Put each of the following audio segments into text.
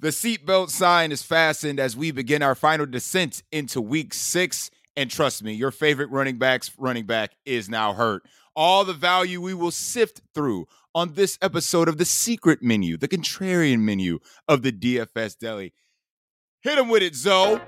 The seatbelt sign is fastened as we begin our final descent into week six. And trust me, your favorite running back's running back is now hurt. All the value we will sift through on this episode of the secret menu, the contrarian menu of the DFS Deli. Hit him with it, Zoe.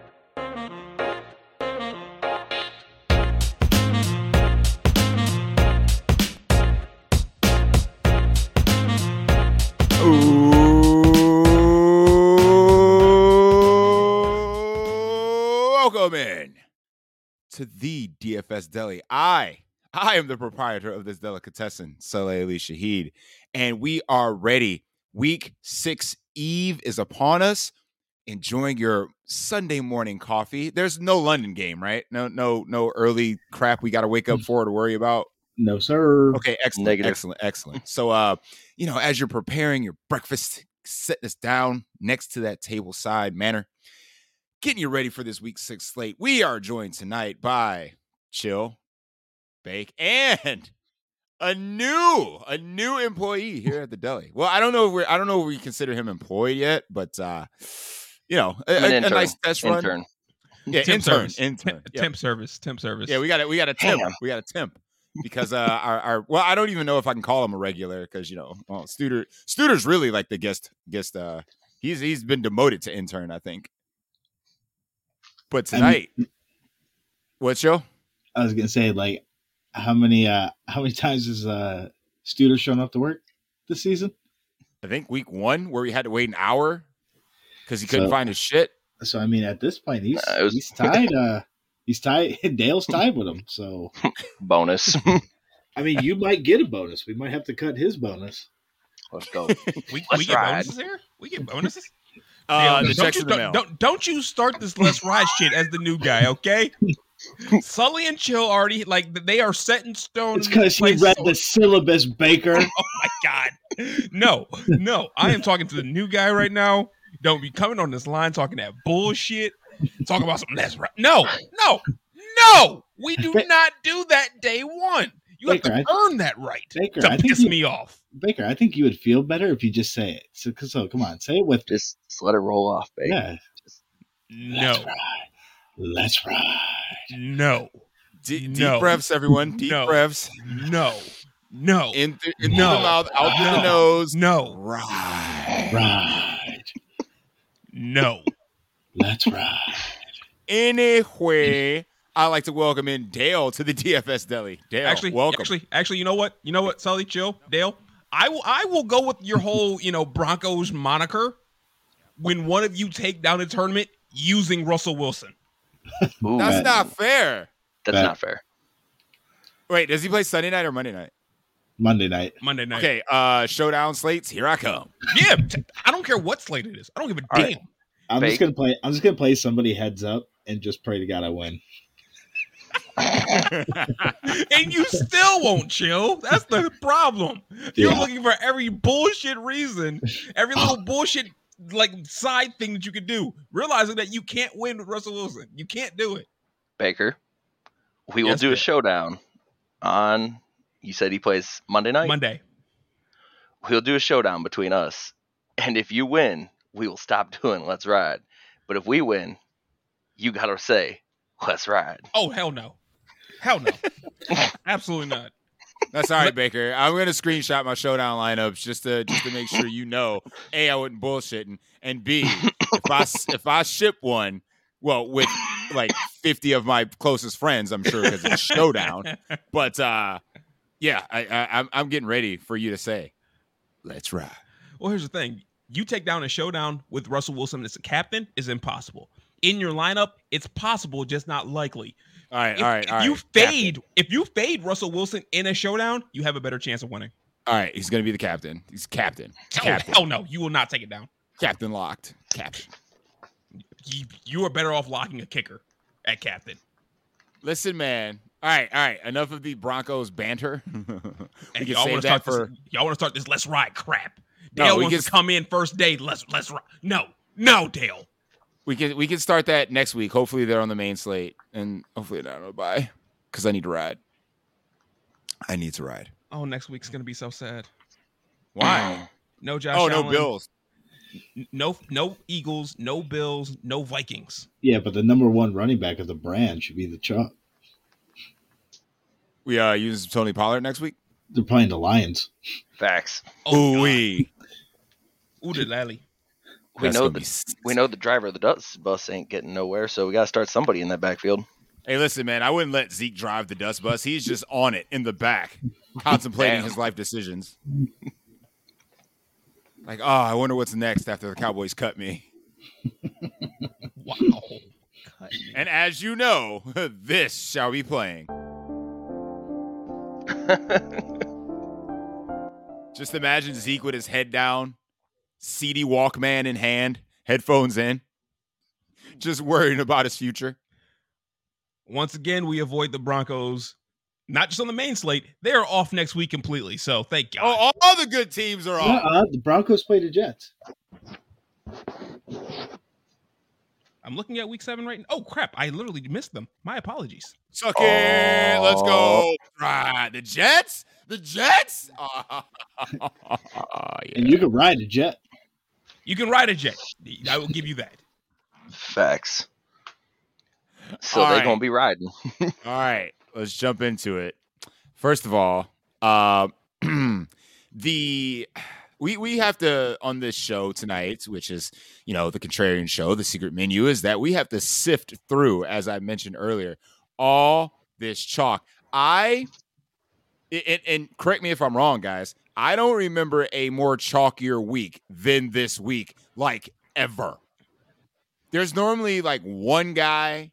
To the DFS Deli. I, I am the proprietor of this delicatessen, Saleh Ali Shahid, and we are ready. Week six Eve is upon us. Enjoying your Sunday morning coffee. There's no London game, right? No, no, no early crap we got to wake up for to worry about. No, sir. Okay, excellent, Negative. excellent, excellent. So, uh, you know, as you're preparing your breakfast, set this down next to that table side manner, getting you ready for this week six slate. We are joined tonight by Chill, Bake, and a new, a new employee here at the deli. Well, I don't know if we're, I don't know if we consider him employed yet, but uh, you know, a, I'm a- a nice test run. Intern. Yeah, Temp intern, service. intern. Temp, temp service. Temp service. Yeah, we got it. We got a temp. Damn. We got a temp because uh, our, our well, I don't even know if I can call him a regular because you know, well, Studer Studer's really like the guest guest. Uh, he's he's been demoted to intern, I think. But I tonight, what show? I was gonna say, like, how many uh how many times has uh Studer shown up to work this season? I think week one where we had to wait an hour because he couldn't So- find his shit. So I mean, at this point, he's Uh, was- he's tied. Uh, he's tied. Dale's tied with him. So Bonus. I mean, you might get a bonus. We might have to cut his bonus. Let's go. We, Let's we get bonuses here. We get bonuses. Uh, the don't you the don't, don't don't you start this let's ride shit as the new guy, okay? Sully and Chill already like they are set in stone. It's because he read so- the syllabus, Baker. Oh my god. No, no. I am talking to the new guy right now. Don't be coming on this line talking that bullshit. Talk about some let's ride. No, no, no. We do not do that day one. You have Baker, to earn that right Baker, to I think piss you, me off. Baker, I think you would feel better if you just say it. So, so come on, say it with just, just let it roll off, Baker. yeah. No, Let's ride. Let's ride. no, D- deep No. breaths, everyone. Deep No. breaths. no, no, In, th- in No. through the mouth, out through the nose. no, Right. Ride. no. Let's ride. Anyway, I'd like to welcome in Dale to the DFS Deli. Dale, actually, welcome. actually, actually, you know what? You know what, Sully, chill, Dale. I will, I will go with your whole, you know, Broncos moniker when one of you take down a tournament using Russell Wilson. Ooh, That's Bad. not fair. that's bad. not fair. Wait, does he play Sunday night or Monday night? Monday night. Monday night. Okay, uh showdown slates, here I come. Yeah, t- I don't care what slate it is. I don't give a All damn. right. I'm Fake. just gonna play. I'm just gonna play somebody heads up and just pray to God I win. and you still won't chill. That's the problem. You're Yeah. looking for every bullshit reason, every little bullshit like side thing that you could do, realizing that you can't win with Russell Wilson. You can't do it. Baker, we will Yes, do a showdown on. You said he plays Monday night. Monday. We'll do a showdown between us, and if you win, we will stop doing Let's Ride. But if we win, you gotta say Let's Ride. Oh hell no, hell no, absolutely not. That's all right, Baker. I'm gonna screenshot my showdown lineups just to just to make sure you know. A, I wasn't bullshitting, and B, if I if I ship one, well, with like 50 of my closest friends, I'm sure because it's showdown. But uh, yeah, I, I I'm I'm getting ready for you to say, "Let's ride." Well, here's the thing: you take down a showdown with Russell Wilson as a captain is impossible. In your lineup, it's possible, just not likely. All right, If, all right, if all right. you Captain. fade, if you fade Russell Wilson in a showdown, you have a better chance of winning. All right, he's gonna be the captain. He's captain. Oh, Captain. hell no, you will not take it down. Captain locked. Captain. You, you are better off locking a kicker at captain. Listen, man. All right, all right. Enough of the Broncos banter. we y'all save want to that start for. this, y'all want to start this let's ride crap. Dale we wants can- to come in first day. Let's let's ride. No, no, Dale. We can we can start that next week. Hopefully they're on the main slate, and hopefully they're not on a bye because I need to ride. I need to ride. Oh, next week's gonna be so sad. Why? No Josh. oh no, Bills. No, no Eagles, no Bills, no Vikings. Yeah, but the number one running back of the brand should be the Chalk. We uh using Tony Pollard next week. They're playing the Lions. Facts. Oh, Ooh God. wee. Ooh, the lally. We That's know the be we know the driver of the dust bus ain't getting nowhere, so we gotta start somebody in that backfield. Hey, listen, man. I wouldn't let Zeke drive the dust bus. He's just on it in the back, contemplating Damn. his life decisions. Like, oh, I wonder what's next after the Cowboys cut me. Wow. Cut me. And as you know, this shall be playing. Just imagine Zeke with his head down, CD Walkman in hand, headphones in, just worrying about his future. Once again, we avoid the Broncos, not just on the main slate. They are off next week completely. So thank God. Oh, all, all the good teams are off. Uh-uh, the Broncos play the Jets. I'm looking at week seven right now. Oh crap! I literally missed them. My apologies. Suck it. Let's go. Ride The Jets? The Jets? Oh, yeah. And you can ride a jet. You can ride a jet. I will give you that. Facts. So All they're right. gonna be riding. All right, let's jump into it. First of all, uh, the we we have to on this show tonight, which is you know the contrarian show, the secret menu is that we have to sift through, as I mentioned earlier, all this chalk. I and, and correct me if I'm wrong, guys. I don't remember a more chalkier week than this week, like ever. There's normally like one guy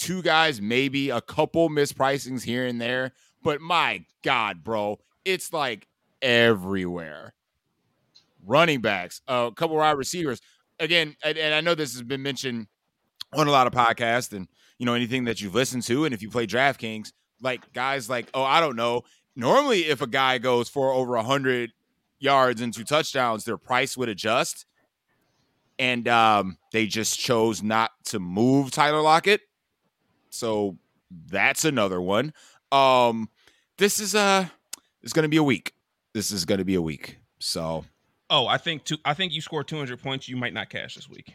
two guys, maybe a couple mispricings here and there. But my God, bro, it's like everywhere. Running backs, a couple wide receivers. Again, and, I know this has been mentioned on a lot of podcasts and you know anything that you've listened to, and if you play DraftKings, like guys like, oh, I don't know. Normally, if a guy goes for over hundred yards and two touchdowns, their price would adjust. And um, they just chose not to move Tyler Lockett. So that's another one. Um, this is uh it's gonna be a week. This is gonna be a week. So Oh, I think two. I think you scored 200 points. You might not cash this week.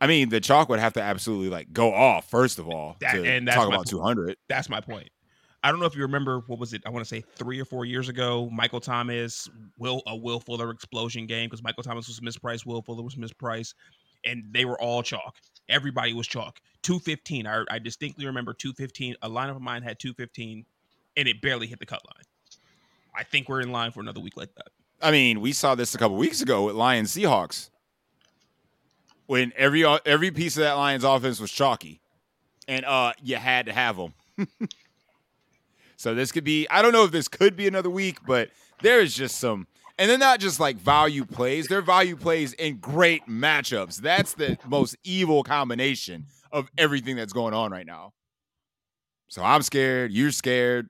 I mean, the chalk would have to absolutely like go off first of all That- to and that's talk about two hundred. That's my point. I don't know if you remember what was it? I want to say three or four years ago. Michael Thomas, Will a Will Fuller explosion game because Michael Thomas was mispriced, Will Fuller was mispriced, and they were all chalk. Everybody was chalk. Two fifteen. I, I distinctly remember two fifteen. A lineup of mine had two fifteen, and it barely hit the cut line. I think we're in line for another week like that. I mean, we saw this a couple weeks ago with Lions Seahawks. When every every piece of that Lions offense was chalky. And uh you had to have them. so this could be I don't know if this could be another week, but there is just some and they're not just like value plays, they're value plays in great matchups. That's the most evil combination of everything that's going on right now. So I'm scared, you're scared.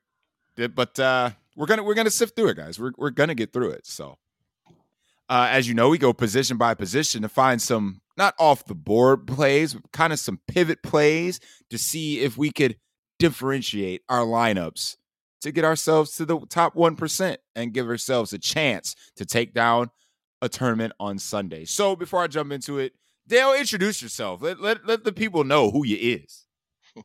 But uh we're gonna we're gonna sift through it, guys. We're we're gonna get through it. So, uh, as you know, we go position by position to find some not off the board plays, kind of some pivot plays to see if we could differentiate our lineups to get ourselves to the top one percent and give ourselves a chance to take down a tournament on Sunday. So, before I jump into it, Dale, introduce yourself. Let let let the people know who you is.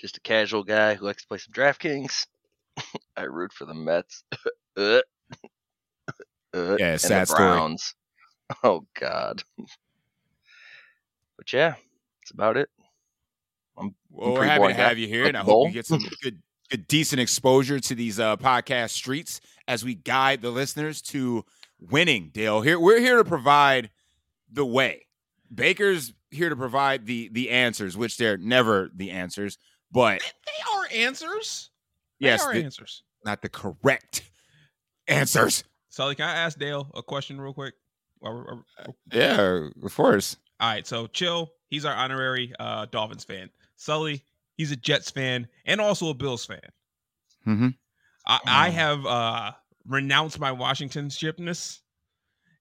Just a casual guy who likes to play some DraftKings. I root for the Mets. uh, uh, Yeah, sad the story. Oh God. But yeah, that's about it. Well, we're happy to guy. have you here, Like and I hope you get some good, decent exposure to these uh, podcast streets as we guide the listeners to winning. Dale, here we're here to provide the way. Baker's here to provide the the answers, which they're never the answers, but They are answers. They yes, are the- answers. not the correct answers. Sully, can I ask Dale a question real quick? While we're- while Yeah, of course. All right, so chill. He's our honorary uh, Dolphins fan. Sully, he's a Jets fan and also a Bills fan. Mm-hmm. I, I Oh. have uh, renounced my Washington shipness,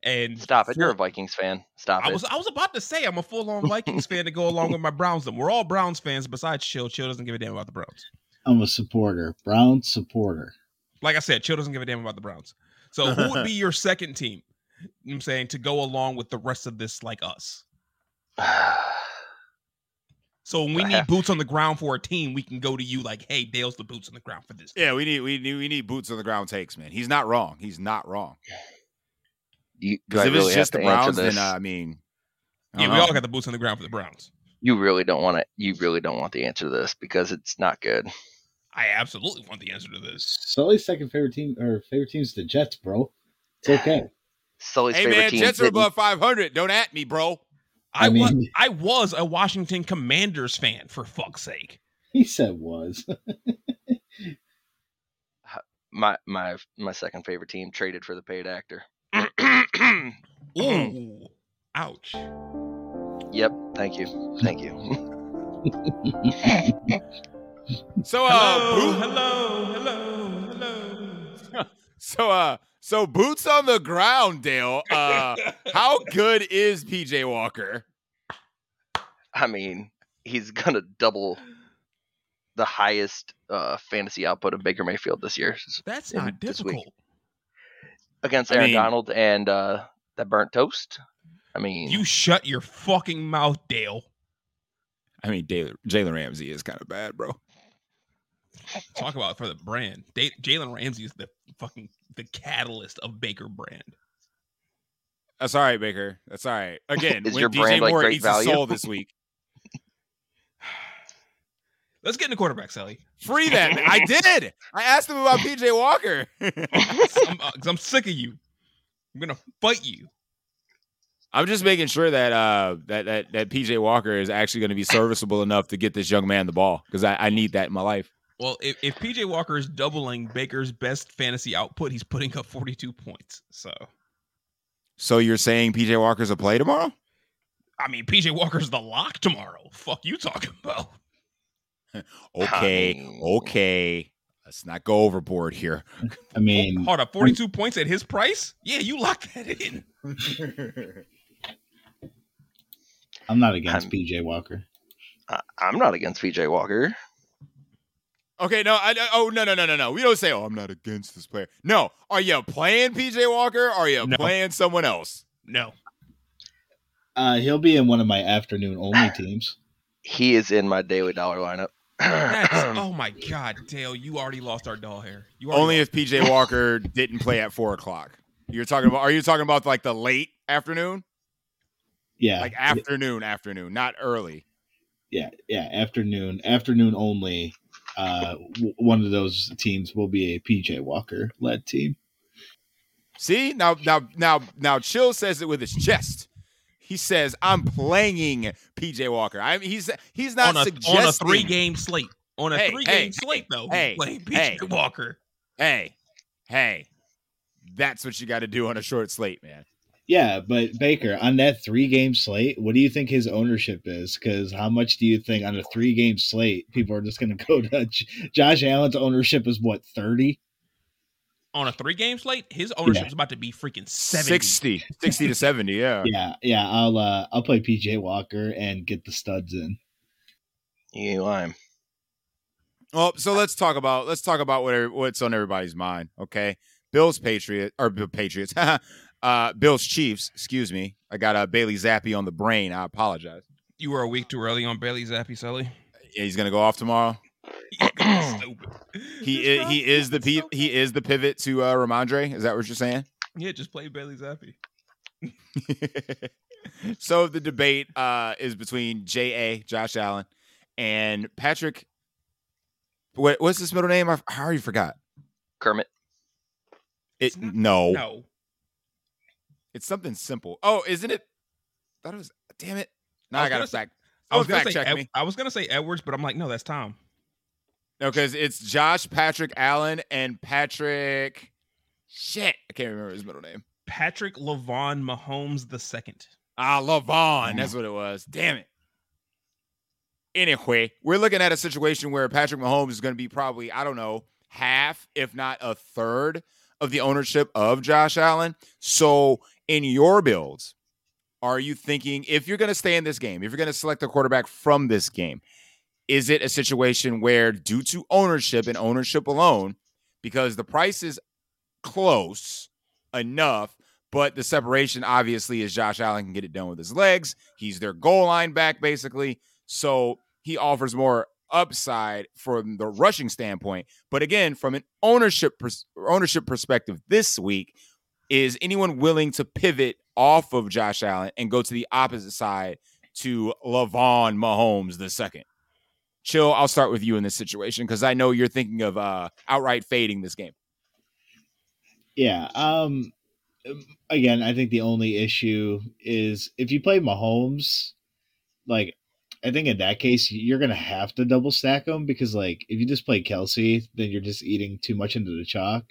and Stop it. You're a Vikings fan. Stop I it. was I was about to say I'm a full on Vikings fan to go along with my Browns. Them. We're all Browns fans besides Chill. Chill doesn't give a damn about the Browns. I'm a supporter, Brown supporter. Like I said, Chill doesn't give a damn about the Browns. So who would be your second team? I'm saying to go along with the rest of this like us. So when we need boots on the ground for a team, we can go to you like, hey, Dale's the boots on the ground for this. Yeah, we need we need we need boots on the ground takes, man. He's not wrong. He's not wrong. Because I if really it's just the have to answer Browns, then uh, I mean, I Yeah, don't we all got the boots on the ground for the Browns. you really don't want to. You really don't want the answer to this because it's not good. I absolutely want the answer to this. Sully's second favorite team or favorite team is the Jets, bro. It's okay. Sully's Hey favorite man, team. Jets are above 500. Don't at me, bro. I, I was I was a Washington Commanders fan for fuck's sake. He said was. my my my second favorite team traded for the paid actor. Ooh, ouch. yep. Thank you. Thank you. So uh, hello, hello, hello, hello. so uh, so boots on the ground, Dale. Uh, how good is PJ Walker? I mean, he's gonna double the highest uh, fantasy output of Baker Mayfield this year That's in not difficult. against I Aaron mean- Donald and uh, that burnt toast. I mean, You shut your fucking mouth, Dale. I mean, Dale- Jalen Ramsey is kind of bad, bro. Talk about for the brand. Da- Jalen Ramsey is the fucking the catalyst of Baker brand. That's all right, Baker. That's all right. Again, Is when your DJ brand, like, Moore great his value? soul this week, Let's get in the quarterback, Sally. free that. I did. I asked him about PJ Walker. I'm, uh, 'cause I'm sick of you. I'm gonna fight you. I'm just making sure that uh that that that PJ Walker is actually going to be serviceable enough to get this young man the ball because I, I need that in my life. Well, if, if PJ Walker is doubling Baker's best fantasy output, he's putting up 42 points. So, So you're saying PJ Walker's a play tomorrow? I mean, PJ Walker's the lock tomorrow. Fuck you talking about? Okay, mean- okay. Let's not go overboard here. I mean, oh, Hold up, 42 points at his price? Yeah, you lock that in. I'm not against I'm- PJ Walker. I, I'm not against PJ Walker. Okay, no, I, I- oh no, no, no, no, no. We don't say, oh, I'm not against this player. No, are you playing PJ Walker? Or are you No. playing someone else? No. Uh, he'll be in one of my afternoon only teams. He is in my daily dollar lineup. That's, oh my God, Dale, you already lost our doll hair. You Only lost- if PJ Walker didn't play at four o'clock. You're talking about? Are you talking about like the late afternoon, Yeah, like afternoon, afternoon, not early? yeah, yeah. Afternoon, afternoon only. Uh, w- one of those teams will be a PJ Walker led team. See now, now, now, now. Chill says it with his chest. He says, "I'm playing PJ Walker." I mean, he's he's not on a, suggesting. on a three game slate. On a Hey, three hey, game slate, though. he's hey, playing PJ hey. Walker. Hey, hey, that's what you got to do on a short slate, man. Yeah, but Baker on that three game slate, what do you think his ownership is? Because how much do you think on a three game slate people are just going to go to? J- Josh Allen's ownership is what thirty? On a three game slate, his ownership Yeah. is about to be freaking 70. 60, 60 to 70, yeah. Yeah, yeah. I'll uh, I'll play PJ Walker and get the studs in. you lime. Well, so let's talk about let's talk about what what's on everybody's mind, okay? Bills Patriot or Patriots. uh Bills Chiefs, excuse me. I got a Bailey Zappe on the brain. I apologize. You were a week too early on Bailey Zappe, Sully. Yeah, he's going to go off tomorrow. Stupid. He is, he is the it's he is the pivot to uh Rhamondre. Is that what you're saying? Yeah, just play Bailey Zappe. so the debate uh, is between J.A. Josh Allen and Patrick. What, what's his middle name? I, I already forgot. Kermit. It not- no, No. It's something simple. Oh, isn't it? thought it was. Damn it! Now I I, got to fact. I was gonna fact say check Ed-. I was gonna say Edwards, but I'm like, no, that's Tom. No, because it's Josh Patrick Allen and Patrick. Shit, I can't remember his middle name. Patrick Lavon Mahomes the second. Ah, Lavon. That's what it was. Damn it. Anyway, we're looking at a situation where Patrick Mahomes is going to be probably, I don't know, half, if not a third of the ownership of Josh Allen. So, in your builds, are you thinking if you're going to stay in this game, if you're going to select a quarterback from this game, is it a situation where, due to ownership and ownership alone, because the price is close enough, But the separation obviously is Josh Allen can get it done with his legs. He's their goal line back, basically. So he offers more upside from the rushing standpoint. But again, from an ownership pers- ownership perspective this week, is anyone willing to pivot off of Josh Allen and go to the opposite side to Lavon Mahomes the second? Chill, I'll start with you in this situation because I know you're thinking of uh, outright fading this game. Yeah. Um again, I think the only issue is if you play Mahomes, like I think in that case you're gonna have to double stack them because like if you just play Kelce, then you're just eating too much into the chalk.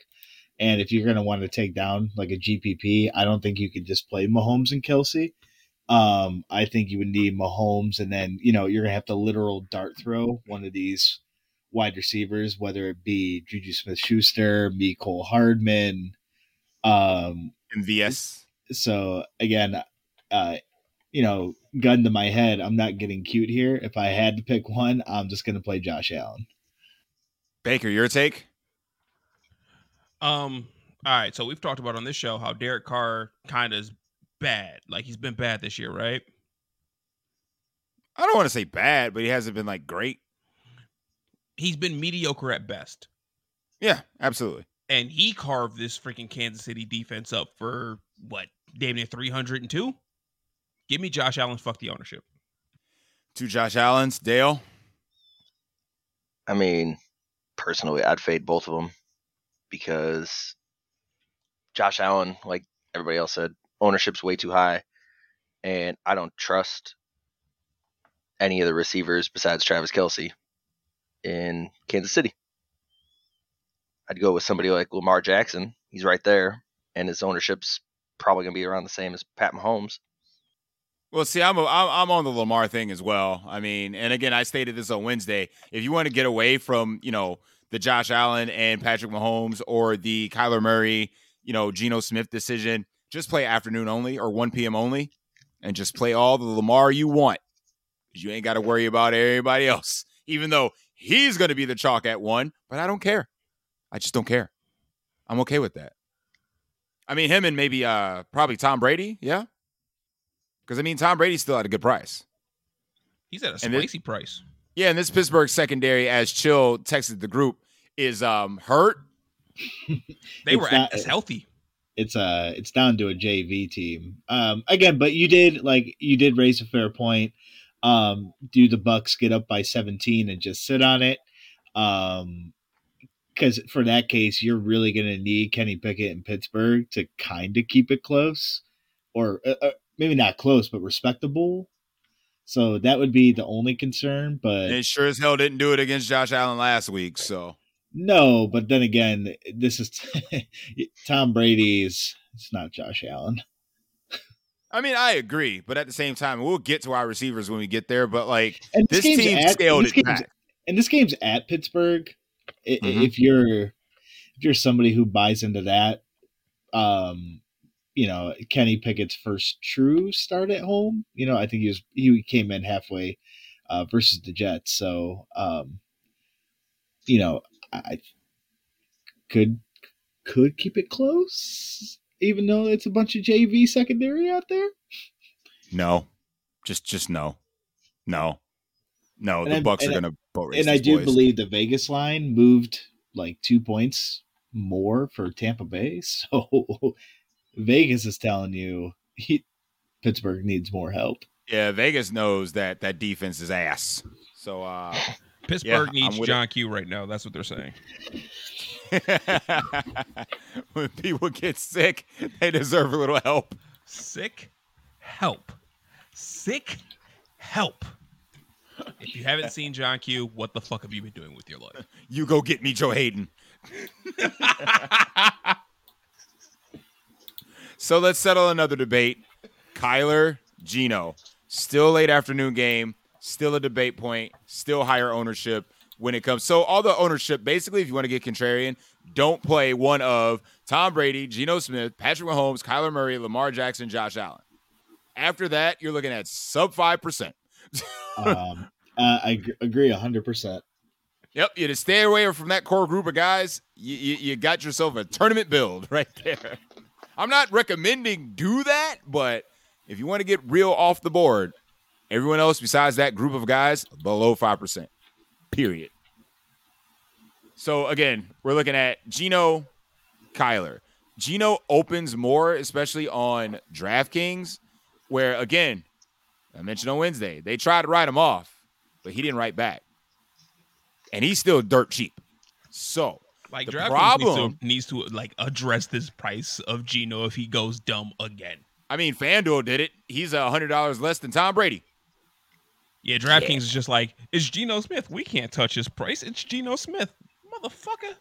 And if you're gonna want to take down like a GPP, I don't think you could just play Mahomes and Kelce. Um, I think you would need Mahomes, and then you know you're gonna have to literal dart throw one of these wide receivers, whether it be Juju Smith Schuster, Mecole Hardman, um, MVS. so again, uh, you know, gun to my head, I'm not getting cute here. If I had to pick one, I'm just gonna play Josh Allen. Baker, your take? Um. All right. So we've talked about on this show how Derek Carr kind of is bad. Like he's been bad this year, right? I don't want to say bad, but he hasn't been like great. He's been mediocre at best. Yeah, absolutely. And he carved this freaking Kansas City defense up for what, damn near 302? Give me Josh Allen, fuck the ownership. Two Josh Allens, Dale. I mean, personally, I'd fade both of them because Josh Allen, like everybody else said, ownership's way too high, and I don't trust any of the receivers besides Travis Kelce in Kansas City. I'd go with somebody like Lamar Jackson. He's right there, and his ownership's probably going to be around the same as Pat Mahomes. Well, see, I'm, a, I'm I'm on the Lamar thing as well. I mean, and again, I stated this on Wednesday. If you want to get away from, you know, the Josh Allen and Patrick Mahomes or the Kyler Murray, you know, Geno Smith decision, just play afternoon only or 1 p.m. only, and just play all the Lamar you want. because You ain't got to worry about everybody else, even though he's going to be the chalk at one. But I don't care. I just don't care. I'm okay with that. I mean, him and maybe uh probably Tom Brady, yeah. Because I mean, Tom Brady's still at a good price. He's at a spicy price. Yeah, and this Pittsburgh secondary, as Chill texted the group, is um hurt. They It's were not- as healthy. It's uh it's down to a JV team. Um again, but you did like you did raise a fair point. Um do the Bucs get up by 17 and just sit on it? Um because for that case, you're really going to need Kenny Pickett in Pittsburgh to kind of keep it close, or uh, uh, maybe not close, but respectable. So that would be the only concern. But it sure as hell didn't do it against Josh Allen last week. So no, but then again, this is Tom Brady's. It's not Josh Allen. I mean, I agree, but at the same time, we'll get to our receivers when we get there. But like And this game's team at- scaled this it back. and this game's at Pittsburgh. Mhm. If you're if you're somebody who buys into that, um, you know Kenny Pickett's first true start at home. You know, I think he was he came in halfway uh, versus the Jets. So, um, you know, I could could keep it close, even though it's a bunch of JV secondary out there. No, just just no, no, no. And the I'm- Bucs are I- gonna boat race and I do boys. believe the Vegas line moved like two points more for Tampa Bay. So Vegas is telling you he, Pittsburgh needs more help. Yeah, Vegas knows that that defense is ass. So uh Pittsburgh I'm needs with John Q right now. That's what they're saying. when people get sick, they deserve a little help. Sick help. Sick help. If you haven't seen John Q, what the fuck have you been doing with your life? You go get me Joe Hayden. So let's settle another debate. Kyler, Geno, still late afternoon game, still a debate point, still higher ownership when it comes. So all the ownership, basically, if you want to get contrarian, don't play one of Tom Brady, Geno Smith, Patrick Mahomes, Kyler Murray, Lamar Jackson, Josh Allen. After that, you're looking at sub five percent. Um, uh, I gr- agree hundred percent. Yep, you just stay away from that core group of guys. You, you, you got yourself a tournament build right there. I'm not recommending do that, but if you want to get real off the board, everyone else besides that group of guys below five percent. Period. So again, we're looking at Geno, Kyler. Geno opens more, especially on DraftKings, where again, I mentioned on Wednesday, they tried to write him off, but he didn't write back. And he's still dirt cheap. So Like The DraftKings problem- needs to, needs to like address this price of Geno if he goes dumb again. I mean, FanDuel did it. He's a hundred dollars less than Tom Brady. Yeah, DraftKings is just like it's Geno Smith. We can't touch his price. It's Geno Smith, motherfucker.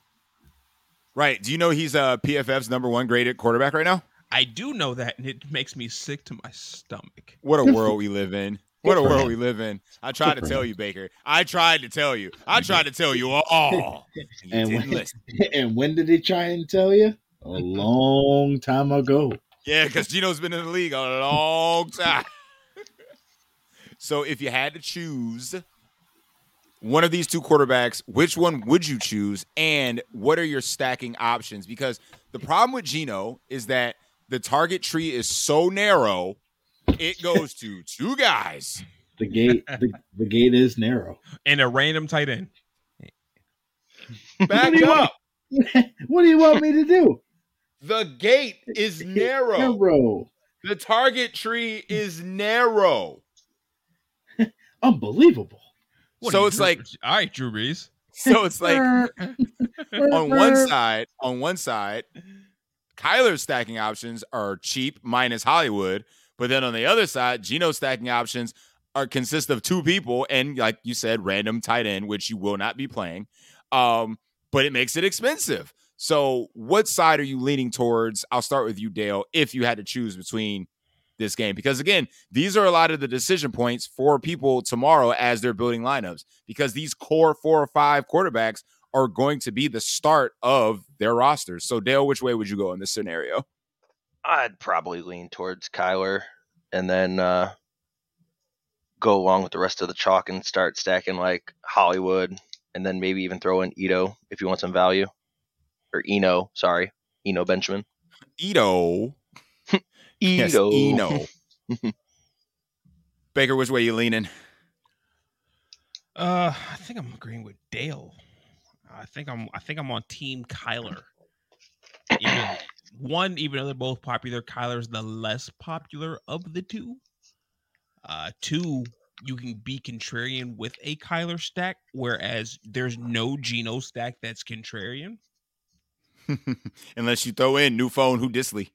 Right. Do you know he's uh, PFF's number one graded quarterback right now? I do know that, and it makes me sick to my stomach. What a world we live in. What a world we live in. I tried to tell you, Baker. I tried to tell you. I tried to tell you all. You And when, and when did he try and tell you? A long time ago. Yeah, because Geno's been in the league a long time. so if you had to choose one of these two quarterbacks, which one would you choose? And what are your stacking options? Because the problem with Gino is that the target tree is so narrow, it goes to two guys. The gate the, the gate is narrow. And a random tight end. Back do you up. what do you want me to do? The gate is narrow. Narrow. The target tree is narrow. Unbelievable. What So it's Drew- like- all right, Drew Brees. So it's like on one side, on one side, Kyler's stacking options are cheap minus Hollywood, but then on the other side, Geno's stacking options are consist of two people and like you said, random tight end, which you will not be playing. Um, but it makes it expensive. So what side are you leaning towards? I'll start with you, Dale, if you had to choose between this game. Because again, these are a lot of the decision points for people tomorrow as they're building lineups. Because these core four or five quarterbacks are going to be the start of their rosters. So Dale, which way would you go in this scenario? I'd probably lean towards Kyler and then uh, go along with the rest of the chalk and start stacking like Hollywood and then maybe even throw in Ito if you want some value. Or Eno, sorry. Eno Benjamin. Ito. Yes, Eno. Eno. Baker, which way you leaning? Uh, I think I'm agreeing with Dale. I think I'm. I think I'm on Team Kyler. Even, one, even though they're both popular, Kyler's the less popular of the two. Uh, two, you can be contrarian with a Kyler stack, whereas there's no Geno stack that's contrarian. Unless you throw in new phone who Dissly.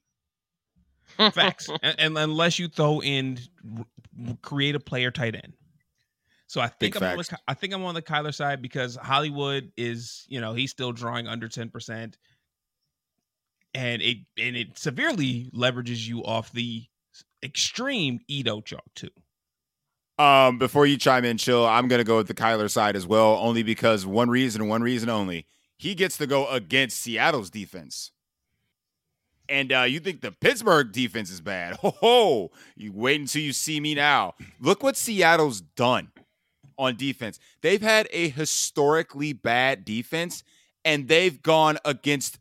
Facts, and, and unless you throw in r- create a player tight end. So I think Big I'm on the, I think I'm on the Kyler side because Hollywood is you know he's still drawing under ten percent, and it and it severely leverages you off the extreme Edo chalk too. Um, before you chime in, chill, I'm gonna go with the Kyler side as well, only because one reason one reason only. He gets to go against Seattle's defense. And uh, you think the Pittsburgh defense is bad. Ho ho! You wait until you see me now. Look what Seattle's done on defense. They've had a historically bad defense, and they've gone against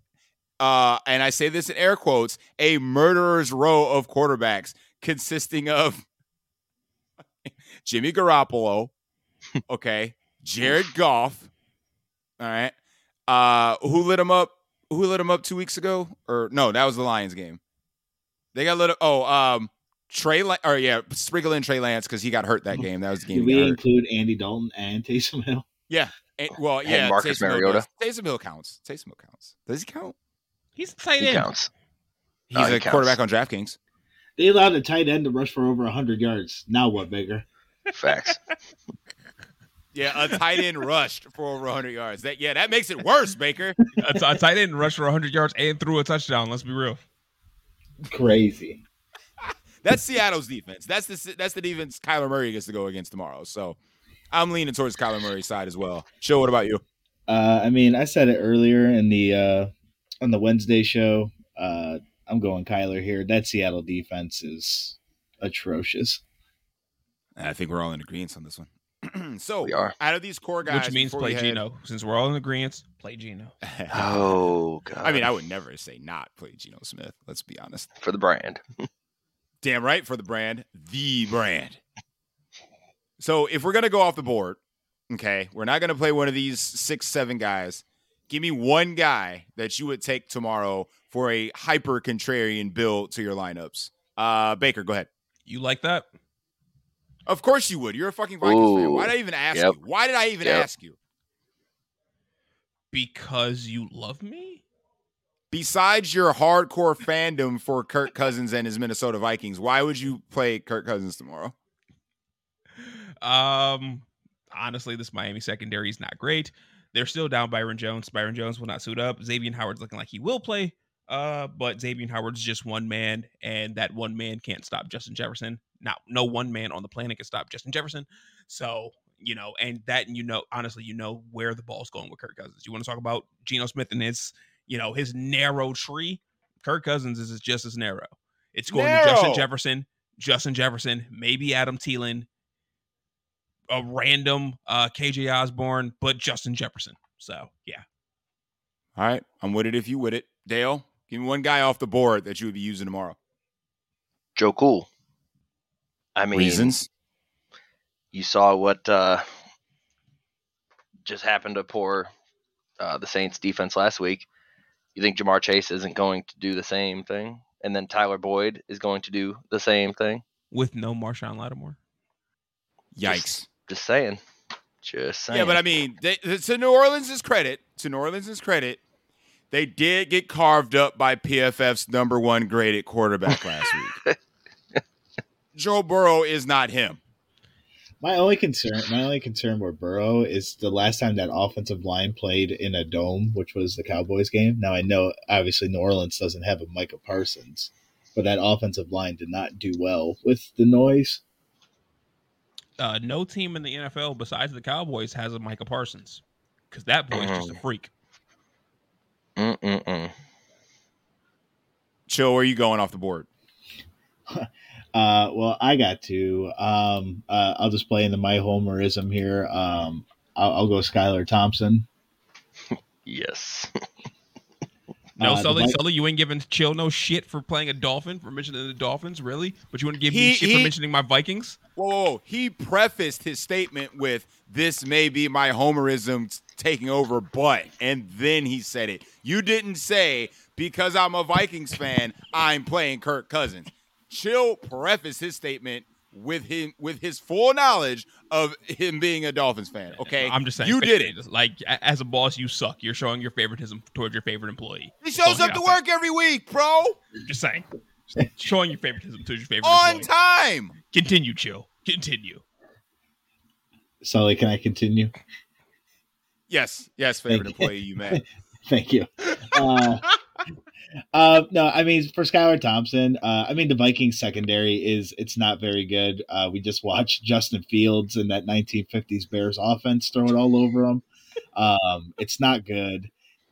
uh, and I say this in air quotes, a murderer's row of quarterbacks consisting of Jimmy Garoppolo, okay, Jared Goff, all right. Uh, who lit him up? Who lit him up two weeks ago? Or no, that was the Lions game. They got lit up. Oh, um, Trey, or yeah, sprinkle in Trey Lance because he got hurt that game. That was the game. Did we include Andy Dalton and Taysom Hill? And- well, And yeah, Marcus Taysom Mariota. does. Taysom Hill counts. Taysom Hill counts. Does he count? He's a tight He end. counts. He's he a counts. quarterback on DraftKings. They allowed a tight end to rush for over 100 yards. Now what, Baker? Facts. Yeah, a tight end rushed for over 100 yards. That yeah, that makes it worse, Baker. a, t- a tight end rushed for 100 yards and threw a touchdown. Let's be real. Crazy. That's Seattle's defense. That's the that's the defense Kyler Murray gets to go against tomorrow. So I'm leaning towards Kyler Murray's side as well. Chill, what about you? Uh, I mean, I said it earlier in the uh, on the Wednesday show. Uh, I'm going Kyler here. That Seattle defense is atrocious. I think we're all in agreement on this one. so We are. out of these core guys, Which means play we head- Geno. Since we're all in agreement, play Geno. Oh god. I mean, I would never say not play Geno Smith. Let's be honest. for the brand. Damn right for the brand, the brand. So if we're gonna go off the board, okay, we're not gonna play one of these six, seven guys. Give me one guy that you would take tomorrow for a hyper contrarian build to your lineups. Uh, Baker, go ahead. You like that? Of course you would. You're a fucking Vikings fan. Why did I even ask Yep. you? Why did I even Yep. ask you? Because you love me? Besides your hardcore fandom for Kirk Cousins and his Minnesota Vikings, why would you play Kirk Cousins tomorrow? Um, honestly, this Miami secondary is not great. They're still down Byron Jones. Byron Jones will not suit up. Xavier Howard's looking like he will play. Uh, but Xavier Howard's just one man, and that one man can't stop Justin Jefferson. Now, no one man on the planet can stop Justin Jefferson. So, you know, and that you know, honestly, you know where the ball's going with Kirk Cousins. You want to talk about Geno Smith and his, you know, his narrow tree? Kirk Cousins is just as narrow. It's going to Justin Jefferson, Justin Jefferson, maybe Adam Thielen, a random uh KJ Osborne, but Justin Jefferson. So yeah. All right, I'm with it if you with it. Dale, give me one guy off the board that you would be using tomorrow. Joe Cool. I mean, Reasons? you saw what uh, just happened to poor uh, the Saints defense last week. You think Ja'Marr Chase isn't going to do the same thing, and then Tyler Boyd is going to do the same thing? With no Marshon Lattimore. Yikes. Just saying. Just saying. Yeah, but I mean, they, to New Orleans' credit, to New Orleans' credit, they did get carved up by PFF's number one graded quarterback last week. Joe Burrow is not him. My only concern, my only concern with Burrow is the last time that offensive line played in a dome, which was the Cowboys game. Now I know obviously New Orleans doesn't have a Micah Parsons, but that offensive line did not do well with the noise. Uh no team in the NFL besides the Cowboys has a Micah Parsons. Because that boy's just a freak. Mm-mm-mm. Chill, where are you going off the board? Uh, well, I got to. Um, uh, I'll just play into my homerism here. Um, I'll, I'll go Skylar Thompson. Yes. No, Uh, Sully, Mi- Sully, you ain't giving Chill no shit for playing a Dolphin, for mentioning the Dolphins, really? But you wouldn't give He- me shit he- for mentioning my Vikings? Whoa. He prefaced his statement with, This may be my homerism taking over, but, and then he said it. You didn't say, Because I'm a Vikings fan, I'm playing Kirk Cousins. Chill prefaced his statement with him with his full knowledge of him being a Dolphins fan. Okay, I'm just saying. you did it. Like, as a boss, you suck. You're showing your favoritism towards your favorite employee. He shows up to work every week, bro. Just saying. Showing your favoritism towards your favorite on employee. time. Continue, Chill. Continue. Sully, can I continue? Yes, yes, favorite employee you met. Thank you. Uh, uh, no, I mean for Skylar Thompson, uh, I mean the Vikings secondary is it's not very good. Uh, we just watched Justin Fields and that 1950s Bears offense throw it all over him. Um, it's not good.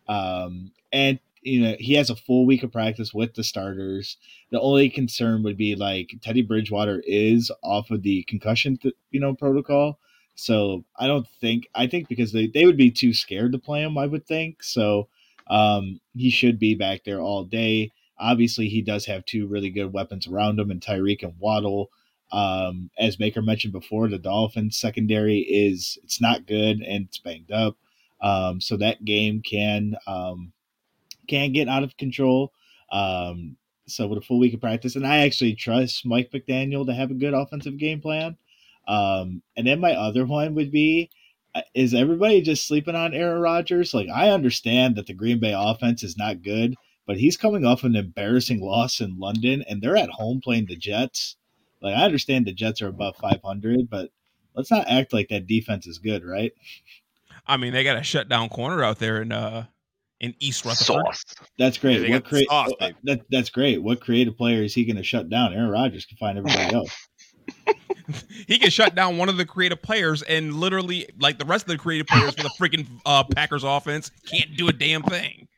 Um, and you know he has a full week of practice with the starters. The only concern would be like Teddy Bridgewater is off of the concussion, th- you know, protocol. So I don't think I think because they, they would be too scared to play him. I would think so. Um, he should be back there all day. Obviously, he does have two really good weapons around him, and Tyreek and Waddle. Um, as Baker mentioned before, the Dolphins secondary is it's not good and it's banged up. Um, so that game can um, can get out of control. Um, so with a full week of practice, and I actually trust Mike McDaniel to have a good offensive game plan. Um, and then my other one would be uh, is everybody just sleeping on Aaron Rodgers? Like I understand that the Green Bay offense is not good, but he's coming off an embarrassing loss in London and they're at home playing the Jets. Like I understand the Jets are above 500, but let's not act like that defense is good, right? I mean, they got a shutdown corner out there in uh in East Rutherford. Sauce. That's great. Yeah, what got crea- sauce, that, that's great. What creative player is he going to shut down? Aaron Rodgers can find everybody else. he can shut down one of the creative players and literally like the rest of the creative players for the freaking uh, Packers offense can't do a damn thing.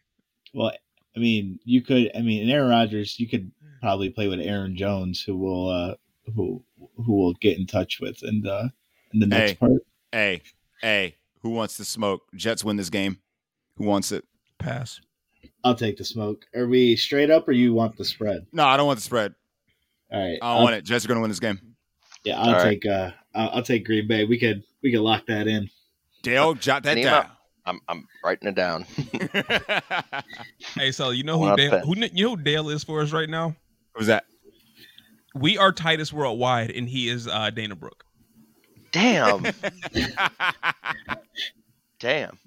Well, I mean, you could. I mean, in Aaron Rodgers, you could probably play with Aaron Jones, who will uh, who who will get in touch with and uh, in the next Hey. part. Hey, hey, who wants to smoke? Jets win this game. Who wants it? Pass. I'll take the smoke. Are we straight up, or you want the spread? No, I don't want the spread. All right, I don't I'll- want it. Jets are going to win this game. Yeah, I'll All right. take. Uh, I'll, I'll take Green Bay. We could we could lock that in. Dale, jot that Name down. I'm I'm writing it down. Hey, so you know who Dale, who you know who Dale is for us right now? Who's that? We are Titus Worldwide, and he is uh, Dana Brooke. Damn, damn.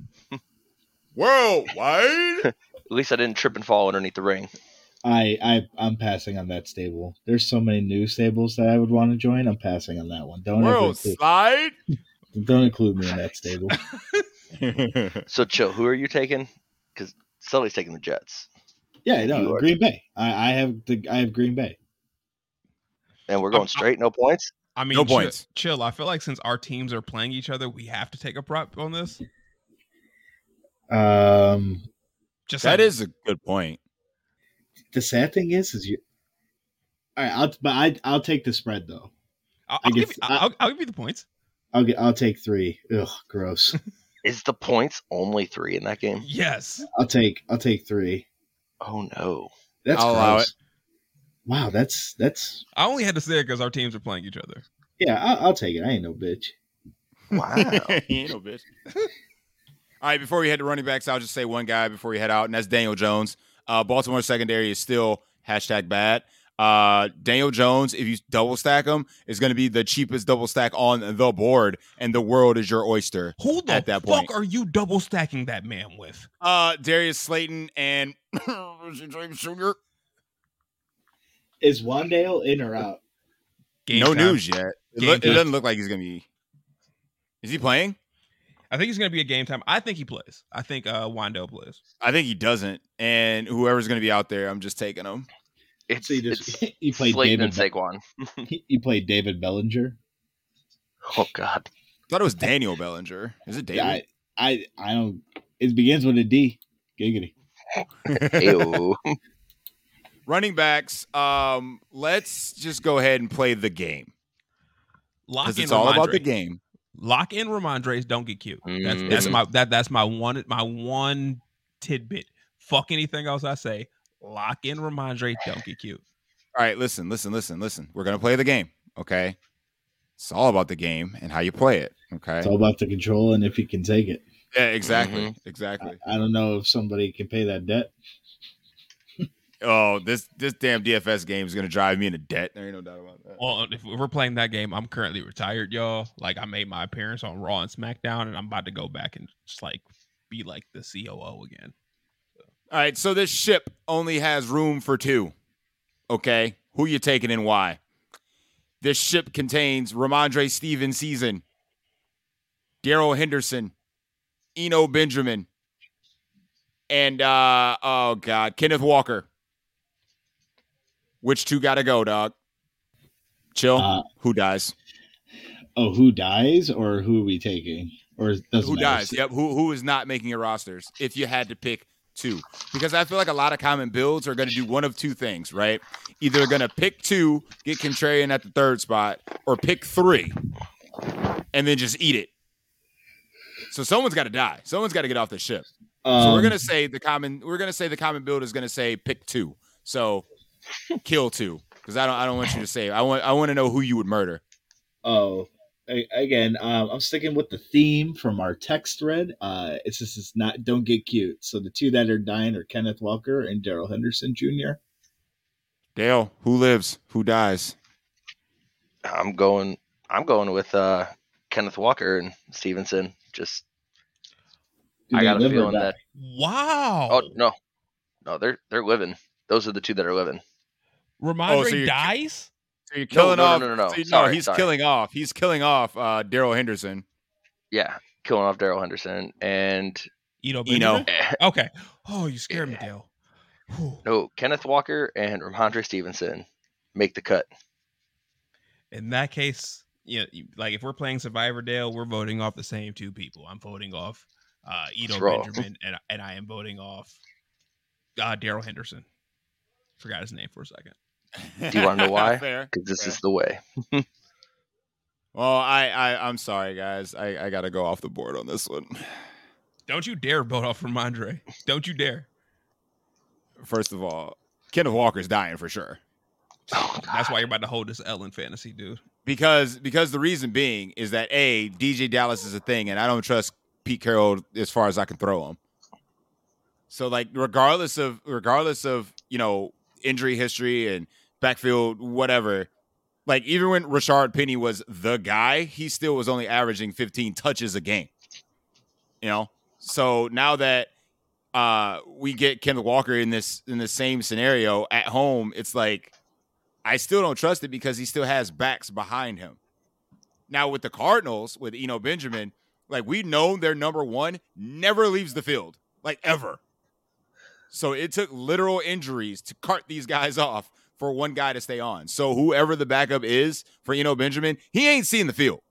Worldwide. At least I didn't trip and fall underneath the ring. I I I'm passing on that stable. There's so many new stables that I would want to join. I'm passing on that one. Don't ever World include, slide. don't include me in that stable. So chill. Who are you taking? Because Sully's taking the Jets, Yeah, You no, are- Green Bay. I, I have the I have Green Bay. and we're going straight, no points. I mean, No chill- points. Chill. I feel like since our teams are playing each other, we have to take a prop on this. Um, Just that like- is a good point. the sad thing is, is you. All right, I'll, but I I'll take the spread though. I'll, I I'll give you, I- I'll, I'll give you the points. I'll get I'll take three. Ugh, gross. Is the points only three in that game? Yes. I'll take I'll take three. Oh no. That's I'll allow gross. Wow, that's that's I only had to say it because our teams are playing each other. yeah. I'll, I'll take it. I ain't no bitch. Wow. he ain't no bitch. All right, before we head to running backs, I'll just say one guy before we head out, and that's Daniel Jones. Uh, Baltimore secondary is still hashtag bad. Uh, Daniel Jones, if you double stack him, is going to be the cheapest double stack on the board, and the world is your oyster. Who the At that fuck point. are you double stacking that man with? Uh, Darius Slayton and James Jr. Is Wan'Dale in or out? Game no time. news yet. It, Game look, it doesn't look like he's going to be. Is he playing? I think he's going to be a game time. I think he plays. I think uh, Wan'Dale plays. I think he doesn't. And whoever's going to be out there, I'm just taking him. It's, So you it's just you played Slayton David. and Saquon. Be- You played David Bellinger. Oh God. thought it was Daniel Bellinger. Is it David? I, I I don't. It begins with a D. Giggity. Running backs, um, let's just go ahead and play the game Lock because in it's all about the game. Lock in Rhamondre's. Don't get cute. That's Mm. that's my that that's my one my one tidbit. Fuck anything else I say. Lock in Rhamondre. Don't get cute. All right, listen, listen, listen, listen. We're gonna play the game, okay? It's all about the game and how you play it, okay? It's all about the control and if you can take it. yeah, exactly, Mm-hmm. exactly. I, I don't know if somebody can pay that debt. Oh, this this damn DFS game is gonna drive me into debt. There ain't no doubt about that. Well, if we're playing that game, I'm currently retired, y'all. Like I made my appearance on Raw and SmackDown, and I'm about to go back and just like be like the COO again. All right, so this ship only has room for two. Okay, who you taking and why? This ship contains Ramondre Steven season, Darrell Henderson, Eno Benjamin, and uh oh god, Kenneth Walker. Which two gotta go, dog? Chill. Uh, who dies? oh, who dies or who are we taking? Or Who matter. dies? Yep. Who who is not making your rosters? If you had to pick two, because I feel like a lot of common builds are going to do one of two things, right? Either going to pick two, get contrarian at the third spot, or pick three, and then just eat it. So someone's got to die. Someone's got to get off the ship. Um, So we're gonna say the common. We're gonna say the common build is gonna say pick two. So kill two, because I don't. I don't want you to say. I want. I want to know who you would murder. Oh, a- again, um, I'm sticking with the theme from our text thread. Uh, it's just it's not don't get cute. So the two that are dying are Kenneth Walker and Darrell Henderson Jr. Dale, who lives? Who dies? I'm going. I'm going with uh, Kenneth Walker and Stevenson. Just Do I got a live or feeling that. Wow. Oh no, no, they're they're living. Those are the two that are living. Rhamondre Oh, so you're- dies. So you're killing no, no, off. no, no, no. so you- Sorry, he's sorry. killing off. He's killing off uh, Darrell Henderson. Yeah, killing off Darrell Henderson and Eno. Eno. Benjamin? Okay. Oh, you scared me, Dale. Whew. no Kenneth Walker and Rhamondre Stevenson make the cut. In that case, yeah, you- like if we're playing Survivor Dale, we're voting off the same two people. I'm voting off uh Eno Benjamin and and I am voting off uh Darrell Henderson. Forgot his name for a second. Do you wanna know why? Because this Fair. is the way. Well, I, I I'm sorry, guys. I, I got to go off the board on this one. Don't you dare vote off Rhamondre. Don't you dare. First of all, Kenneth Walker's dying for sure. Oh, That's why you're about to hold this L in fantasy, dude. Because because the reason being is that a DeeJay Dallas is a thing, and I don't trust Pete Carroll as far as I can throw him. So like regardless of regardless of you know injury history and backfield whatever, like even when Rashaad Penny was the guy, he still was only averaging 15 touches a game. You know, so now that uh we get Kenneth Walker in this in the same scenario at home, it's like I still don't trust it because he still has backs behind him. Now with the Cardinals, with Eno Benjamin, like we know their number one never leaves the field, like ever. So it took literal injuries to cart these guys off for one guy to stay on. So whoever the backup is for Eno Benjamin, he ain't seeing the field.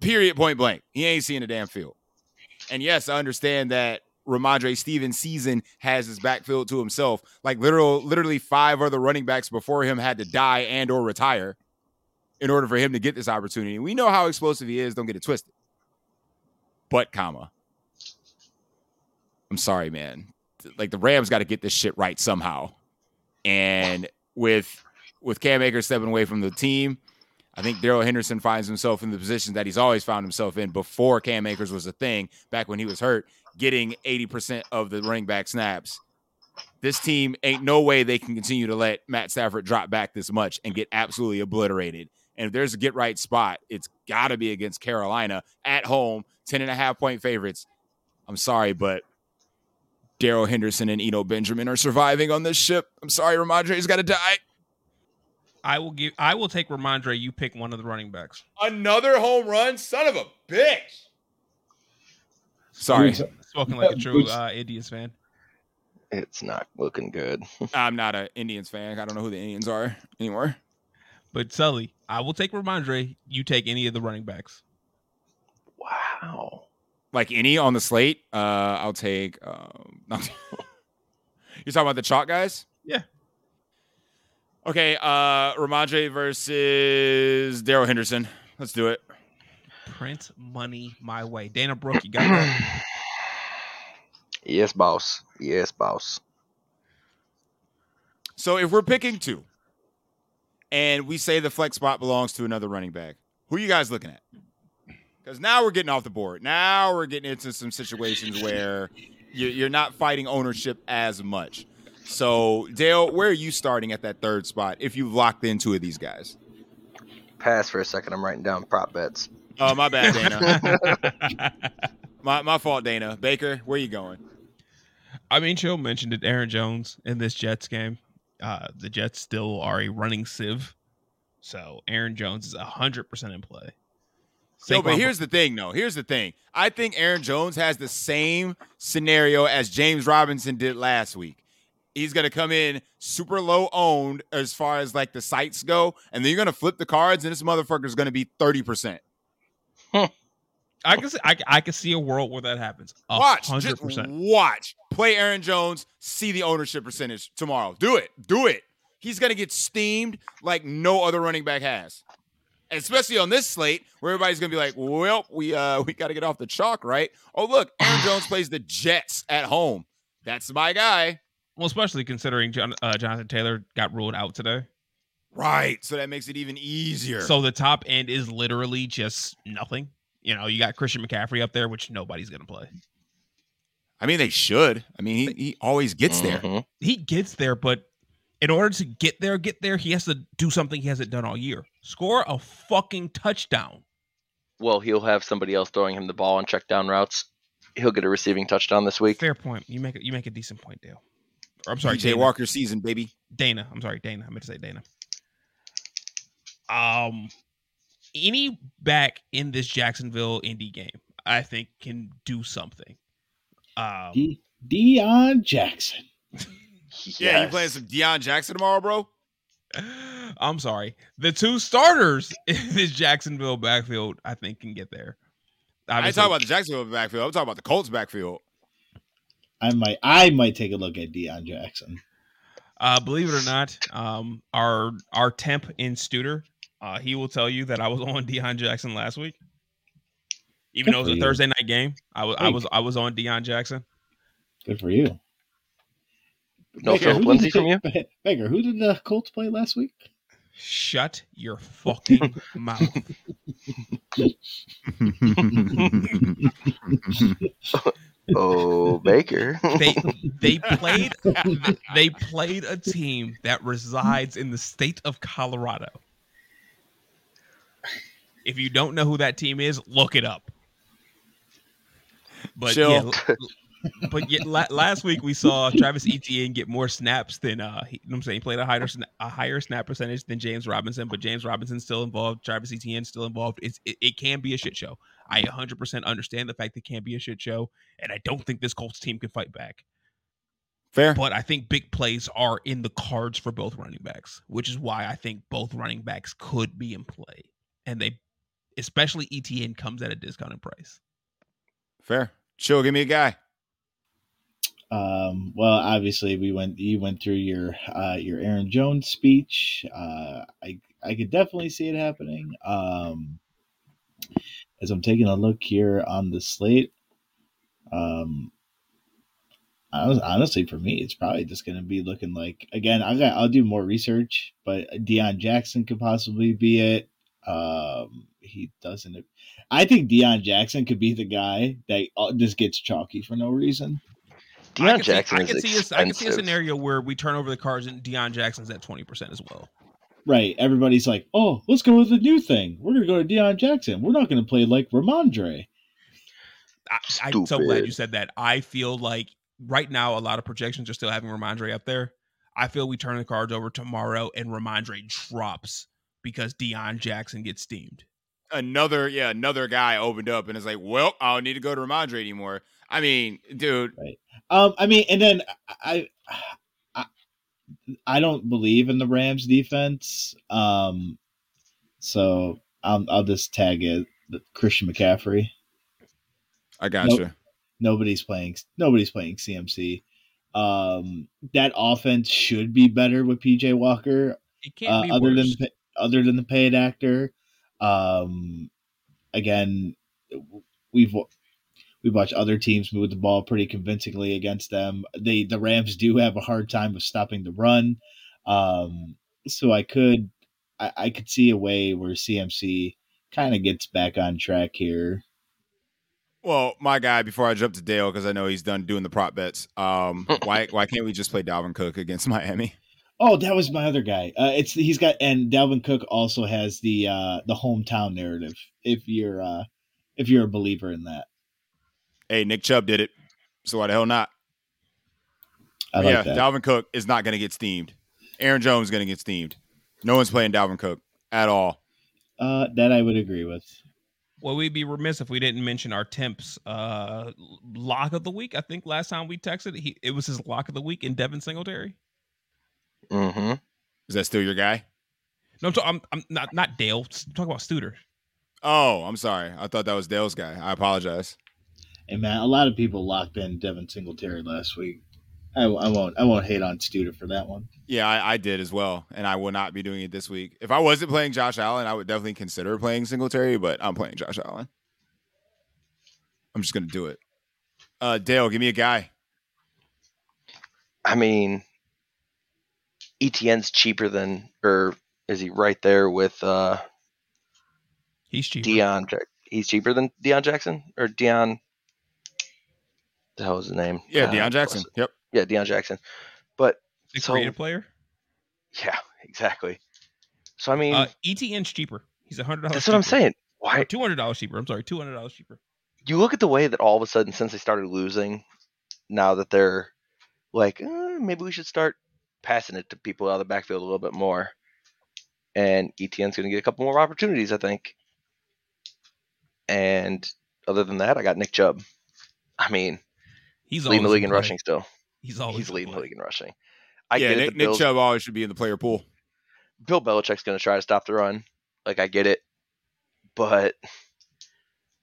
Period, point blank. He ain't seeing the damn field. And yes, I understand that Rhamondre Stevenson's has his backfield to himself. Like literal, literally five other running backs before him had to die and or retire in order for him to get this opportunity. We know how explosive he is. Don't get it twisted. But comma, I'm sorry, man. Like the Rams got to get this shit right somehow. And with with Cam Akers stepping away from the team, I think Darrell Henderson finds himself in the position that he's always found himself in before Cam Akers was a thing, back when he was hurt, getting 80% of the running back snaps. This team ain't no way they can continue to let Matt Stafford drop back this much and get absolutely obliterated. And if there's a get right spot, it's got to be against Carolina at home, 10 and a half point favorites. I'm sorry, but Darrell Henderson and Eno Benjamin are surviving on this ship. I'm sorry, Rhamondre's got to die. I will give. I will take Rhamondre. You pick one of the running backs. Another home run, son of a bitch. Sorry, Spoken like a true uh, Indians fan. it's not looking good. I'm not an Indians fan. I don't know who the Indians are anymore. But Sully, I will take Rhamondre. You take any of the running backs. Wow. Like any on the slate, uh, I'll take. Um, you're talking about the chalk guys? Yeah. Okay, uh, Rhamondre versus Darrell Henderson. Let's do it. Print money my way. Dana Brooke, you got that? yes, boss. Yes, boss. So if we're picking two, and we say the flex spot belongs to another running back, who are you guys looking at? Because now we're getting off the board. Now we're getting into some situations where you- you're not fighting ownership as much. So Dale, where are you starting at that third spot if you've locked in two of these guys? Pass for a second. I'm writing down prop bets. Oh, my bad, Dana. my my fault, Dana. Baker, where are you going? I mean, Chill mentioned it. Aaron Jones in this Jets game. Uh, the Jets still are a running sieve, so Aaron Jones is hundred percent in play. No, but here's the thing, though. Here's the thing. I think Aaron Jones has the same scenario as James Robinson did last week. He's going to come in super low owned as far as like the sites go, and then you're going to flip the cards, and this motherfucker is going to be 30%. I can see, I, I can see a world where that happens. A Watch. hundred Just percent. watch. Play Aaron Jones, see the ownership percentage tomorrow. Do it. Do it. He's going to get steamed like no other running back has. Especially on this slate where everybody's going to be like, "Well, we uh we got to get off the chalk, right?" Oh, look, Aaron Jones plays the Jets at home. That's my guy. Well, especially considering John, uh, Jonathan Taylor got ruled out today, Right. So that makes it even easier. so the top end is literally just nothing. You know, you got Christian McCaffrey up there, which nobody's gonna play. I mean, they should. I mean, he, he always gets there. Mhm. He gets there, but in order to get there, get there, he has to do something he hasn't done all year: score a fucking touchdown. Well, he'll have somebody else throwing him the ball on check down routes. He'll get a receiving touchdown this week. Fair point. You make a, you make a decent point, Dale. Or, I'm sorry, Jay Dana. Walker season, baby. Dana. I'm sorry, Dana. I meant to say Dana. Um, any back in this Jacksonville Indy game, I think, can do something. Um, De- Deon Jackson. Yeah, you Yes. playing some Deon Jackson tomorrow, bro? I'm sorry. The two starters in this Jacksonville backfield, I think, can get there. I ain't talking about the Jacksonville backfield. I'm talking about the Colts backfield. I might I might take a look at Deon Jackson. uh, believe it or not, um, our our temp in Studer Uh, he will tell you that I was on Deon Jackson last week, even Good though it was a you. Thursday night game. I was, I was, I was on Deon Jackson. Good for you. No Baker, Philip who Lindsay did- from you? Baker, who did the Colts play last week? Shut your fucking mouth. Oh, Baker. They they played they played a team that resides in the state of Colorado. If you don't know who that team is, look it up. But Chill. yeah, l- but yet la- last week we saw Travis Etienne get more snaps than uh, he, you know what I'm saying he played a higher sna- a higher snap percentage than James Robinson, but James Robinson's still involved. Travis Etienne still involved. It's, it, it can be a shit show. I 100% understand the fact it can be a shit show, and I don't think this Colts team can fight back. Fair. But I think big plays are in the cards for both running backs, which is why I think both running backs could be in play, and they, especially Etienne, comes at a discounted price. Fair. Chill. Give me a guy. Um, well, obviously, we went. You went through your uh, your Aaron Jones speech. Uh, I I could definitely see it happening. Um, as I'm taking a look here on the slate, um, hon- honestly, for me, it's probably just going to be looking like again. I got. I'll do more research, but Deon Jackson could possibly be it. Um, he doesn't. I think Deon Jackson could be the guy that uh, just gets chalky for no reason. I Deon could see- Jackson I is could see, a, I could see a scenario where we turn over the cards and Deon Jackson's at twenty percent as well. Right. Everybody's like, oh, let's go with the new thing. We're going to go to Deon Jackson. We're not going to play like Rhamondre. I, I'm so glad you said that. I feel like right now a lot of projections are still having Rhamondre up there. I feel we turn the cards over tomorrow and Rhamondre drops because Deon Jackson gets steamed. Another, yeah, another guy opened up and is like, well, I don't need to go to Rhamondre anymore. I mean, dude, Um, I mean, and then I, I, I don't believe in the Rams defense. Um, so I'll, I'll just tag it Christian McCaffrey. I got you. Nope. Nobody's playing. Nobody's playing CMC. Um, that offense should be better with PJ Walker. It can't uh, be other worse. than other than the paid actor. Um, again, we've we've watched other teams move the ball pretty convincingly against them. They the Rams do have a hard time of stopping the run. Um, so I could I, I could see a way where CMC kind of gets back on track here. Well, my guy, before I jump to Dale, because I know he's done doing the prop bets. Um, why why can't we just play Dalvin Cook against Miami? Oh, that was my other guy. Uh, it's he's got and Dalvin Cook also has the uh, the hometown narrative. If you're uh, if you're a believer in that, Hey, Nick Chubb did it, so why the hell not? I like yeah, that. Dalvin Cook is not going to get steamed. Aaron Jones is going to get steamed. No one's playing Dalvin Cook at all. Uh, that I would agree with. Well, we'd be remiss if we didn't mention our temps uh lock of the week. I think last time we texted, he it was his lock of the week in Devin Singletary. Mm-hmm. Is that still your guy? No, I'm, ta- I'm, I'm not not Dale. I'm talking about Studer. Oh, I'm sorry. I thought that was Dale's guy. I apologize. Hey man, a lot of people locked in Devin Singletary last week. I, I won't I won't hate on Studer for that one. Yeah, I, I did as well, and I will not be doing it this week. If I wasn't playing Josh Allen, I would definitely consider playing Singletary, but I'm playing Josh Allen. I'm just going to do it. Uh, Dale, give me a guy. I mean, Etienne's cheaper than, or is he right there with uh, He's cheap. Deon? He's cheaper than Deon Jackson or Deon. The hell was his name? Yeah, Uh, Deon Jackson. Yep. Yeah, Deon Jackson. But The so- creative player. yeah, exactly. So I mean, Uh, Etienne's cheaper. He's a hundred dollars. that's what I'm saying. Why Two hundred dollars cheaper. I'm sorry, two hundred dollars cheaper. you look at the way that all of a sudden, since they started losing, now that they're like, eh, maybe we should start passing it to people out of the backfield a little bit more. And Etienne's going to get a couple more opportunities, I think. And other than that, I got Nick Chubb. I mean, He's leading the league in play. rushing still. He's always He's in leading the league in rushing. I yeah, get. Nick, the Nick Chubb always should be in the player pool. Bill Belichick's going to try to stop the run. Like, I get it. But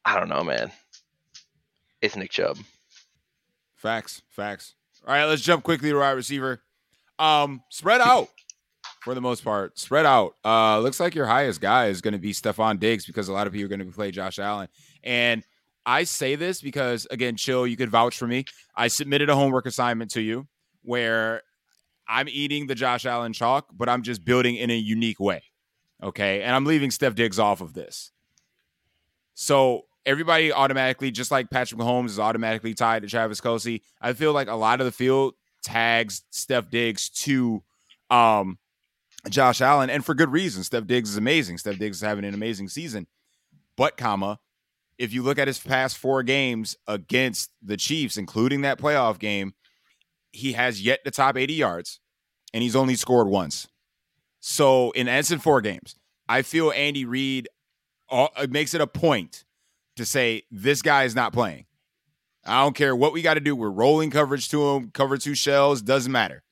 I don't know, man. It's Nick Chubb. Facts, facts. All right, let's jump quickly to wide receiver. Um, spread out. for the most part. Spread out. Uh, looks like your highest guy is going to be Stefon Diggs because a lot of people are going to play Josh Allen. And I say this because, again, chill, you could vouch for me. I submitted a homework assignment to you where I'm eating the Josh Allen chalk, but I'm just building in a unique way. Okay. And I'm leaving Steph Diggs off of this. So everybody automatically, just like Patrick Mahomes is automatically tied to Travis Kelce, I feel like a lot of the field tags Steph Diggs to um, Josh Allen, and for good reason. Steph Diggs is amazing. Steph Diggs is having an amazing season. But, comma, if you look at his past four games against the Chiefs, including that playoff game, he has yet to top 80 yards, and he's only scored once. So, in that's in four games. I feel Andy Reid uh, makes it a point to say this guy is not playing. I don't care what we got to do. We're rolling coverage to him, cover two shells, doesn't matter.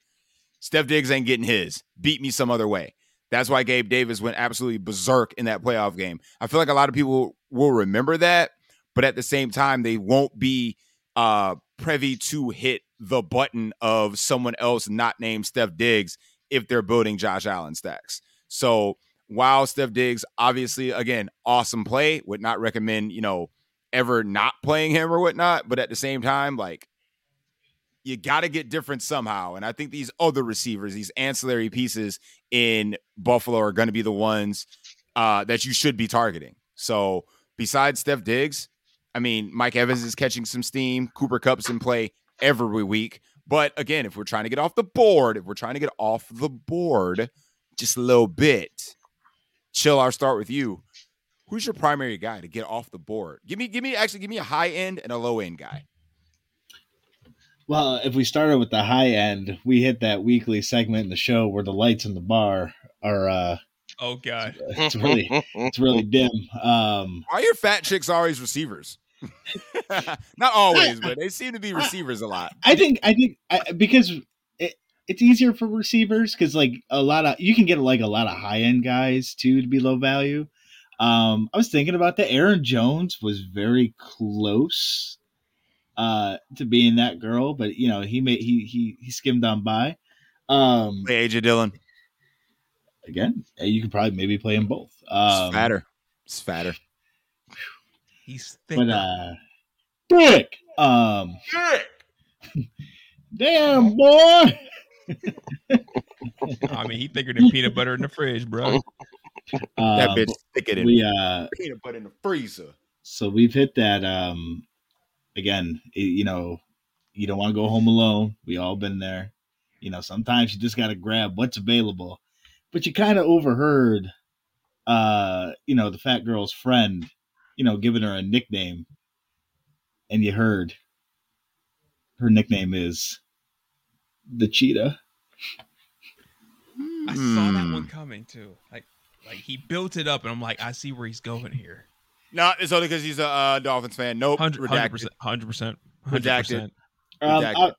Steph Diggs ain't getting his. Beat me some other way. That's why Gabe Davis went absolutely berserk in that playoff game. I feel like a lot of people will remember that, but at the same time, they won't be uh, privy to hit the button of someone else not named Steph Diggs if they're building Josh Allen stacks. So while Steph Diggs, obviously, again, awesome play, would not recommend, you know, ever not playing him or whatnot. But at the same time, like, you got to get different somehow. And I think these other receivers, these ancillary pieces in Buffalo are going to be the ones uh, that you should be targeting. So besides Steph Diggs, I mean, Mike Evans is catching some steam. Cooper Kupp's in play every week. But again, if we're trying to get off the board, if we're trying to get off the board just a little bit, chill. I'll start with you. Who's your primary guy to get off the board? Give me, give me, actually, give me a high end and a low end guy. Well, if we started with the high end, we hit that weekly segment in the show where the lights in the bar are uh Oh god. it's really it's really dim. Um Why are your fat chicks always receivers? Not always, but they seem to be receivers a lot. I think I think I, because it, it's easier for receivers because like a lot of you can get like a lot of high end guys too to be low value. Um, I was thinking about that. Aaron Jones was very close uh, to being that girl, but you know he made he he he skimmed on by. Um, Hey, AJ Dillon. again, eh, you could probably maybe play them both. It's Um, fatter. It's fatter. He's thick. but uh, Dick, um, damn boy. I mean, he thicker than peanut butter in the fridge, bro. That Um, bitch thicker than we uh peanut butter in the freezer. so we've hit that um again it- you know you don't want to go home alone we all been there you know sometimes you just got to grab what's available but you kind of overheard uh you know the fat girl's friend you know giving her a nickname and you heard her nickname is the cheetah I saw that Hmm. one coming too. Like, like he built it up, and I'm like, I see where he's going here. No, it's only because he's a uh, Dolphins fan. Nope. hundred percent, hundred percent, hundred Redacted. percent. Um, Redacted. uh,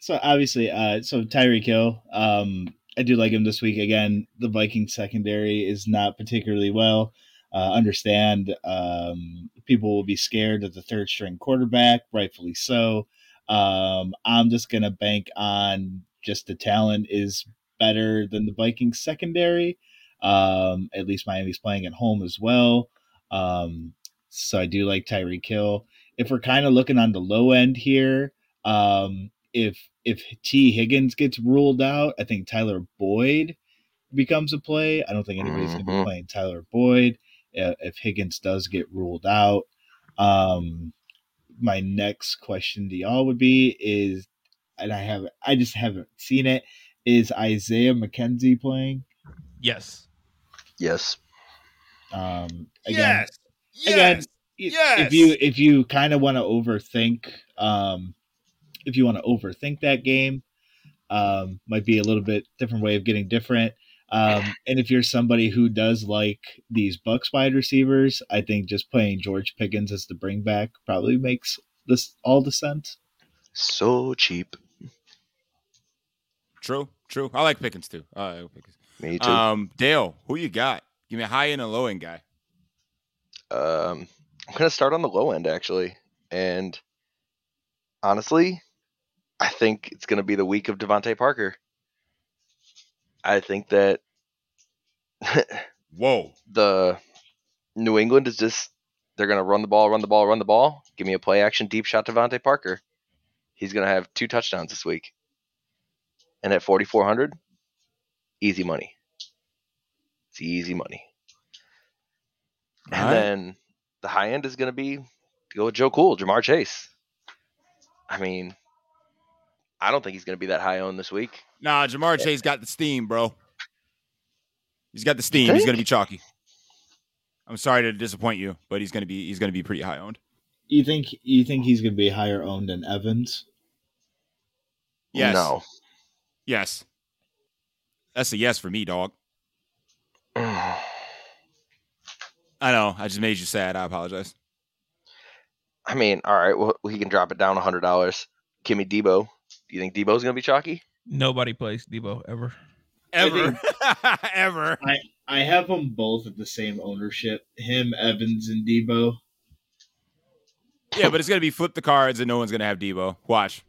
so obviously, uh, so Tyreek Hill, um, I do like him this week. Again, the Viking secondary is not particularly well. Uh, understand um, people will be scared of the third string quarterback, rightfully so. Um, I'm just gonna bank on just the talent is better than the Vikings secondary. Um, at least Miami's playing at home as well. Um, so I do like Tyreek Hill. If we're kind of looking on the low end here, um, if if Tee Higgins gets ruled out, I think Tyler Boyd becomes a play. I don't think anybody's going to be playing Tyler Boyd uh, if Higgins does get ruled out. Um, my next question to y'all would be is, and I have I just haven't seen it. Is Isaiah McKenzie playing? Yes. Yes. Um, again, Yes. again, Yes. i- Yes. if you if you kind of want to overthink um if you want to overthink that game um might be a little bit different way of getting different um and if you're somebody who does like these bucks wide receivers i think just playing george pickens as the bring back probably makes this all the sense So cheap. True. True. I like Pickens too. I like Pickens. Me too. Um, Dale, who you got? Give me a high end and a low end guy. Um, I'm gonna start on the low end actually, and honestly, I think it's gonna be the week of DeVante Parker. I think that Whoa. the New England is just they're gonna run the ball, run the ball, run the ball. Give me a play action deep shot to DeVante Parker. He's gonna have two touchdowns this week. And at forty four hundred, easy money. It's easy money. And Alright. then the high end is gonna be to go with Joe Cool, Ja'Marr Chase. I mean, I don't think he's gonna be that high owned this week. Nah, Ja'Marr Chase got the steam, bro. He's got the steam. He's gonna be chalky. I'm sorry to disappoint you, but he's gonna be he's gonna be pretty high owned. You think you think he's going to be higher owned than Evans? Yes. No. Yes. That's a yes for me, dog. I know. I just made you sad. I apologize. I mean, all right, well, he can drop it down hundred dollars. Kimmy Deebo. Do you think Deebo's gonna be chalky? Nobody plays Deebo ever. Ever. Ever. I, I have them both at the same ownership. Him, Evans, and Deebo. Yeah, but it's gonna be flip the cards and no one's gonna have Deebo. Watch.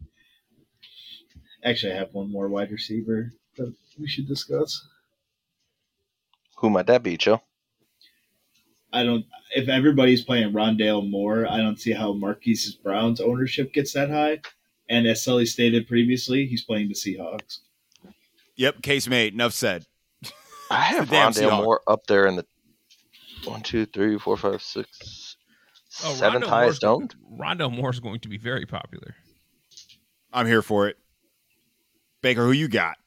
Actually, I have one more wide receiver that we should discuss. Who might that be, Joe? I don't. If everybody's playing Rondale Moore, I don't see how Marquise Brown's ownership gets that high. And as Sully stated previously, he's playing the Seahawks. Yep, case made. Enough said. I have the damn Rondale Seahawks. Moore up there in the one, two, three, four, five, six, Oh, seventh Rondo highest Moore's, owned. Rondo Moore is going to be very popular. I'm here for it. Baker, who you got?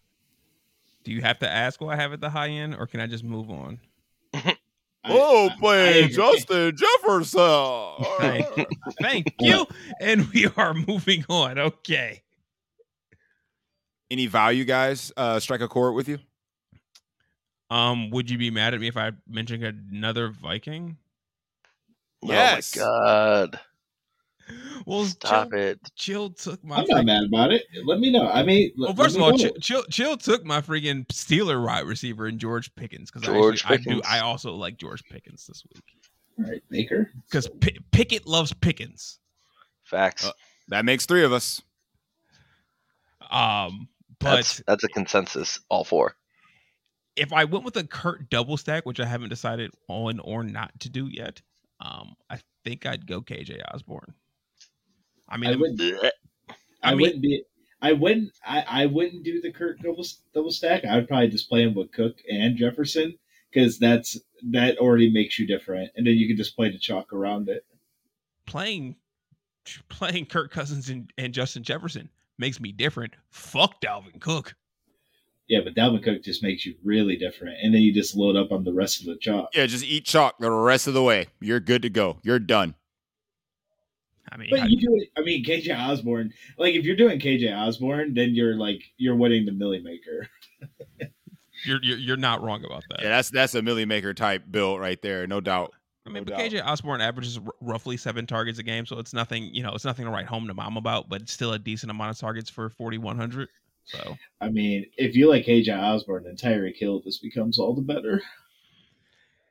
Do you have to ask what I have at the high end, or can I just move on? I- oh, I- I playing agree. Justin Jefferson. Thank, thank you. And we are moving on. Okay. Any value guys uh, strike a chord with you? Um, would you be mad at me if I mentioned another Viking? Yes. Oh my god! Well, Stop Chill, it. Chill took my. I'm not mad about it. Let me know. I mean, Well, first of all, know. Chill, Chill, Chill took my freaking Steeler wide receiver in George Pickens because I, George actually- I do. I also like George Pickens this week All right, Baker. because P- Pickett loves Pickens. Facts. Uh, That makes three of us. Um, but that's that's a consensus. All four. if I went with a Kirk double stack, which I haven't decided on or not to do yet, um, I think I'd go KJ Osborn. I mean, I would. Blech. I, I mean- wouldn't be. I wouldn't. I, I wouldn't do the Kirk double double stack. I would probably just play him with Cook and Jefferson because that's that already makes you different, and then you can just play the chalk around it. playing playing Kirk Cousins and, and Justin Jefferson makes me different. Fuck Dalvin Cook. Yeah, but Dalvin Cook just makes you really different, and then you just load up on the rest of the chalk. Yeah, just eat chalk the rest of the way. You're good to go. You're done. I mean, But I- you do it. I mean, KJ Osborn. Like, if you're doing KJ Osborn, then you're like you're winning the Milly Maker. you're, you're you're not wrong about that. Yeah, that's that's a Milly Maker type build right there, no doubt. I mean, no but doubt. KJ Osborn averages r- roughly seven targets a game, so it's nothing. You know, it's nothing to write home to mom about. But it's still a decent amount of targets for forty one hundred. So I mean, if you like KJ Osborn, and Tyreek Hill this becomes all the better.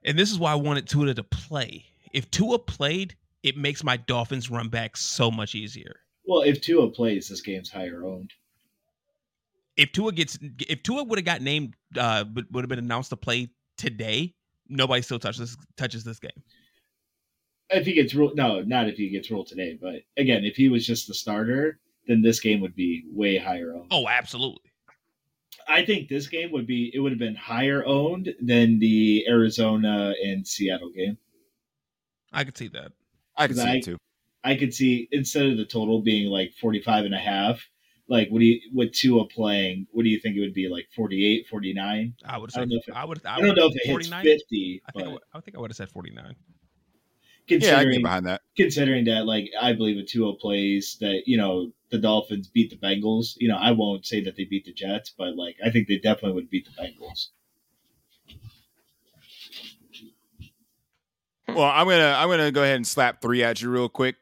and this is why I wanted Tua to play. If Tua played, it makes my Dolphins run back so much easier. Well, if Tua plays, this game's higher owned. If Tua gets, if Tua would have got named, uh, would have been announced to play today, nobody still touches touches this game. If he gets ruled, no, not if he gets ruled today. But again, if he was just the starter, then this game would be way higher owned. Oh, absolutely. I think this game would be it would have been higher owned than the Arizona and Seattle game. I could see that. I can see I- it too. I could see instead of the total being like 45 and a half, like what do you with Tua playing, what do you think it would be like 48, 49? I would I have don't said know if it- I would. I, I don't know if it hits 50, I think I, would, I think I would have said forty nine. Yeah, I considering get behind that. considering that like I believe if Tua plays that, you know, the Dolphins beat the Bengals, you know, I won't say that they beat the Jets, but like I think they definitely would beat the Bengals. Well, I'm gonna I'm gonna go ahead and slap three at you real quick.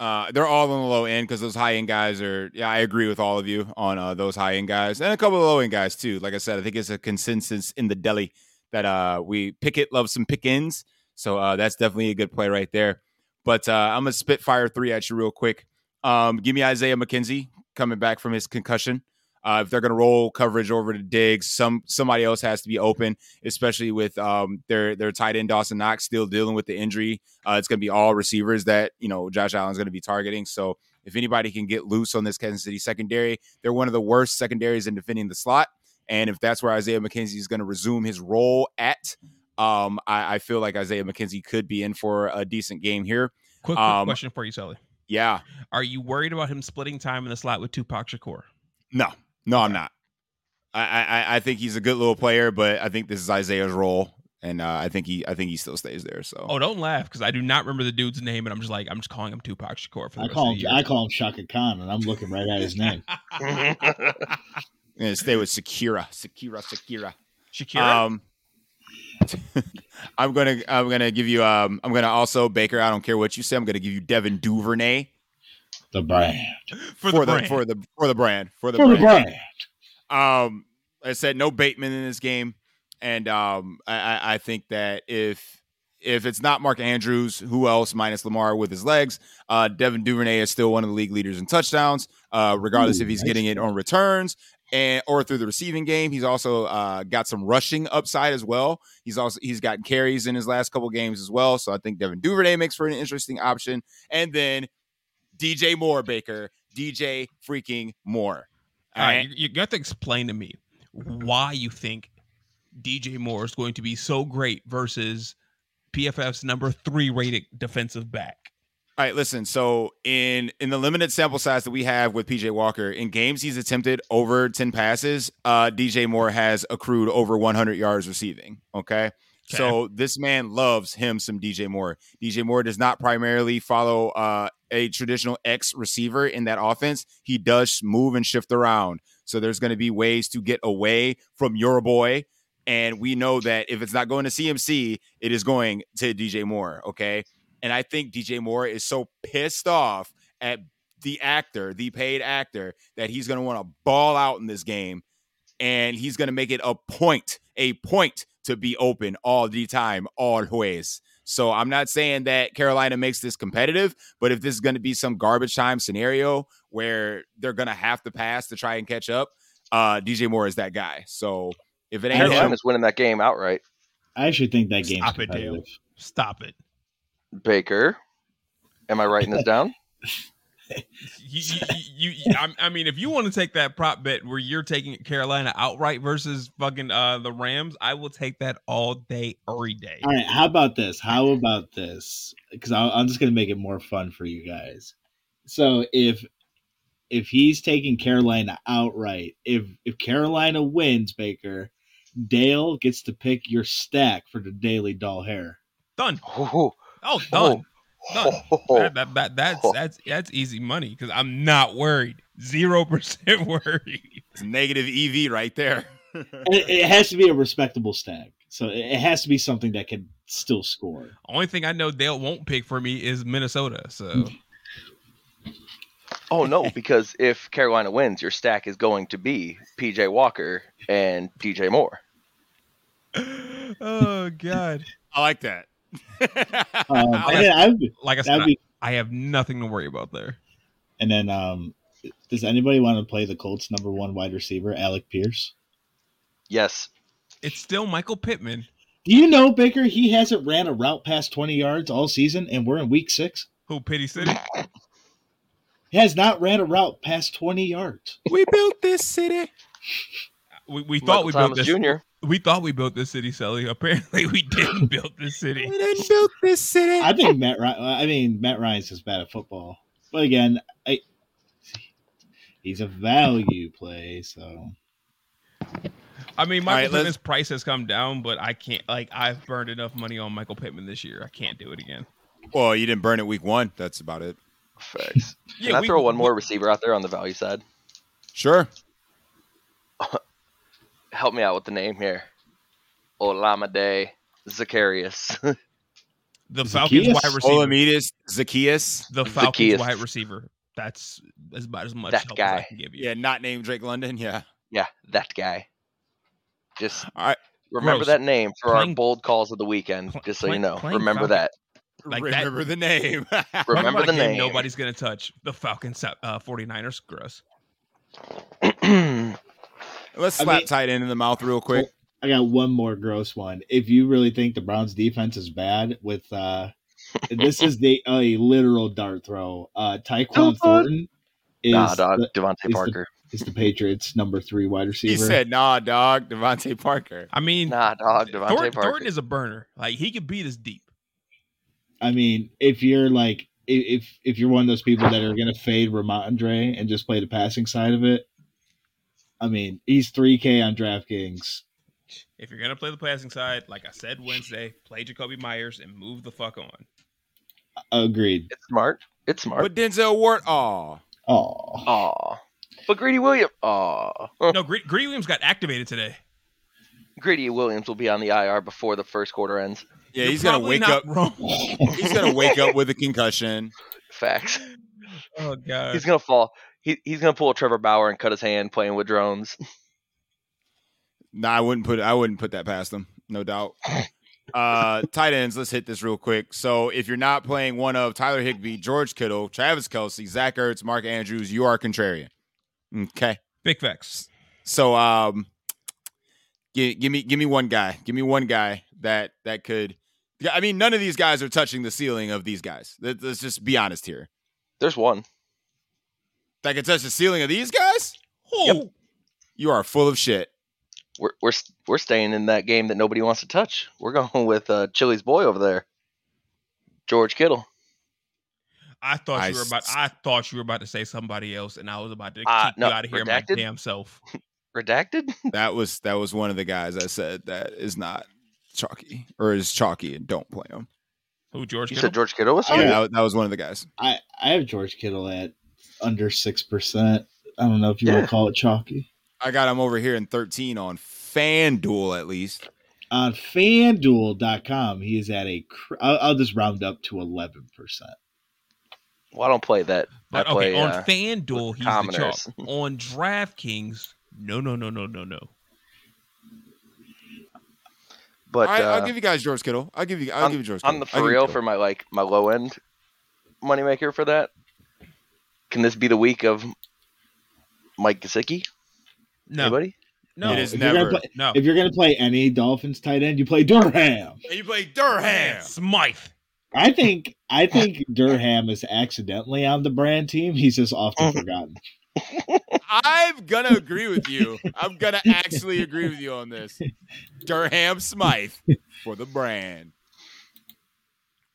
Uh, they're all on the low end because those high end guys are. Yeah, I agree with all of you on uh, those high end guys and a couple of low end guys too. Like I said, I think it's a consensus in the deli that uh, we Pickett loves some Pickens, so uh, that's definitely a good play right there. But uh, I'm gonna spit fire three at you real quick. Um, give me Isaiah McKenzie coming back from his concussion. Uh, if they're going to roll coverage over to Diggs, some somebody else has to be open, especially with um, their their tight end Dawson Knox still dealing with the injury. Uh, it's going to be all receivers that you know Josh Allen's going to be targeting. So if anybody can get loose on this Kansas City secondary, they're one of the worst secondaries in defending the slot. And if that's where Isaiah McKenzie is going to resume his role at, um, I, I, feel like Isaiah McKenzie could be in for a decent game here. Quick, quick um, question for you, Sully. Yeah. Are you worried about him splitting time in the slot with Tupac Shakur? No, no, I'm not. I, I, I think he's a good little player, but I think this is Isaiah's role, and uh, I think he I think he still stays there. So oh, don't laugh because I do not remember the dude's name, and I'm just like I'm just calling him Tupac Shakur for the I call him I call him Chaka Khan, and I'm looking right at his name. I'm stay with Sakira, Sakira, Sakira, Shakira. Um, I'm gonna I'm gonna give you um I'm gonna also Baker. I don't care what you say. I'm gonna give you Devin Duvernay. The brand for, for the, brand. for the for the brand for the for brand. the brand. Um, I said no Bateman in this game, and um I I think that if if it's not Mark Andrews, who else minus Lamar with his legs? Uh, Devin Duvernay is still one of the league leaders in touchdowns, uh, regardless Ooh, if he's nice getting it on returns and or through the receiving game. He's also uh, got some rushing upside as well. He's also he's gotten carries in his last couple games as well. So I think Devin Duvernay makes for an interesting option. And then DJ Moore Baker, DJ freaking Moore. All right, you, you got to explain to me why you think DJ Moore is going to be so great versus PFF's number three rated defensive back. All right, listen. So in in the limited sample size that we have with PJ Walker in games, he's attempted over ten passes. Uh, DJ Moore has accrued over 100 yards receiving. Okay? okay. So this man loves him some DJ Moore. DJ Moore does not primarily follow uh, a traditional X receiver in that offense. He does move and shift around. So there's going to be ways to get away from your boy. And we know that if it's not going to CMC, it is going to DJ Moore. Okay. And I think DJ Moore is so pissed off at the actor, the paid actor, that he's going to want to ball out in this game. And he's going to make it a point, a point to be open all the time, always. So I'm not saying that Carolina makes this competitive, but if this is going to be some garbage time scenario where they're going to have to pass to try and catch up, uh, DJ Moore is that guy. So if it ain't Carolina's him, winning that game outright. I actually think that game. Stop it, Dale. Stop it. Baker. Am I writing this down? you, you, you, I mean, if you want to take that prop bet where you're taking Carolina outright versus fucking uh, the Rams, I will take that all day, every day. All right, how about this? How about this? Because I'm just gonna make it more fun for you guys. So if if he's taking Carolina outright, if if Carolina wins, Baker, Dale gets to pick your stack for the daily doll hair. Done. Ooh. Oh, done. Done. That, that, that, that's that's that's easy money because I'm not worried. Zero percent worried. It's negative EV right there. it, it, has to be a respectable stack, so it has to be something that can still score. Only thing I know Dale won't pick for me is Minnesota. So. oh no, because if Carolina wins, your stack is going to be PJ Walker and DJ Moore. oh God, I like that um, I, like I said, be, I, have nothing to worry about there. And then, um, does anybody want to play the Colts' number one wide receiver, Alec Pierce? Yes. It's still Michael Pittman. Do you know Baker? He hasn't ran a route past twenty yards all season, and we're in week six. Who Pity City? He has not ran a route past twenty yards. We built this city. We, we thought we Thomas built this. Jr we thought we built this city, Sally. Apparently, we didn't build this city. We didn't build this city. I think Matt. Ryan, I mean, Matt Ryan's just bad at football. But again, I, he's a value play. So, I mean, Michael right, Pittman's price has come down, but I can't. Like, I've burned enough money on Michael Pittman this year. I can't do it again. Well, you didn't burn it week one. That's about it. Facts. Can yeah, I we, throw one more receiver out there on the value side? Sure. help me out with the name here. Olamide Zacchaeus. the Falcons Zacchaeus? wide receiver. Olamide Zacchaeus. The Falcons Zacchaeus. wide receiver. That's as about as much that help guy. as I can give you. Yeah, not named Drake London. Yeah. Yeah, that guy. Just All right. remember Gross. that name for playing, our bold calls of the weekend, just so you know. Remember Falcon. that. Like remember that, the name. remember the name. Nobody's going to touch the Falcons uh, 49ers. Gross. Let's I slap mean- tight end in the mouth real quick. I got one more gross one. If you really think the Browns defense is bad, with uh this is the a literal dart throw. Uh Tyquan Thornton is nah, dog. the, DeVante the- Parker. is the Patriots number three wide receiver. He said, "Nah, dog, DeVante Parker." I mean, Nah, dog. DeVante Thornton, Parker. Thornton is a burner. Like he could beat us deep. I mean, if you're like if if you're one of those people that are gonna fade Rhamondre and just play the passing side of it, I mean, he's three K on DraftKings. If you're gonna play the passing side, like I said Wednesday, play Jakobi Meyers and move the fuck on. Agreed. it's smart. It's smart. But Denzel Ward, oh, Oh, Aw. But Greedy Williams. Aw. No, Gre- Greedy Williams got activated today. Greedy Williams will be on the IR before the first quarter ends. yeah, You're he's gonna wake up. Wrong. He's gonna wake up with a concussion. Facts. Oh god. He's gonna fall. He, he's gonna pull a Trevor Bauer and cut his hand playing with drones. Nah, I wouldn't put I wouldn't put that past him, no doubt. Uh tight ends, let's hit this real quick. So if you're not playing one of Tyler Higbee, George Kittle, Travis Kelce, Zach Ertz, Mark Andrews, you are contrarian. Okay. Big facts. So um give, give me give me one guy. Give me one guy that that could yeah, I mean none of these guys are touching the ceiling of these guys. Let's just be honest here. There's one. That can touch the ceiling of these guys? Oh, You are full of shit. We're we're we're staying in that game that nobody wants to touch. We're going with uh, Chili's boy over there, George Kittle. I thought I you were about. s- I thought you were about to say somebody else, and I was about to Uh, kick no, you out of here, redacted? my damn self. Redacted. That was that was one of the guys I said that is not chalky or is chalky and don't play him. Who George You Kittle? said George Kittle was Yeah, that, was- that was one of the guys. I I have George Kittle at under six percent. I don't know if you Yeah. want to call it chalky. I got him over here in 13 on FanDuel at least. On FanDuel.com, he is at a. cr- I'll, I'll just round up to eleven percent. Well, I don't play that. But I play okay, on uh, FanDuel, he's the chalk. On DraftKings, no, no, no, no, no, no. but All right, uh, I'll give you guys George Kittle. I'll give you. I'll on, give you George. on Kittle. the I'll for real for my like my low end moneymaker for that. Can this be the week of Mike Gesicki? No, Anybody? no, It is if never. play- no. If you're gonna play any Dolphins tight end, you play Durham. And you play Durham. Smythe. I think I think Durham is accidentally on the brand team. He's just often mm-hmm. forgotten. I'm gonna agree with you. I'm gonna actually agree with you on this. Durham Smythe for the brand.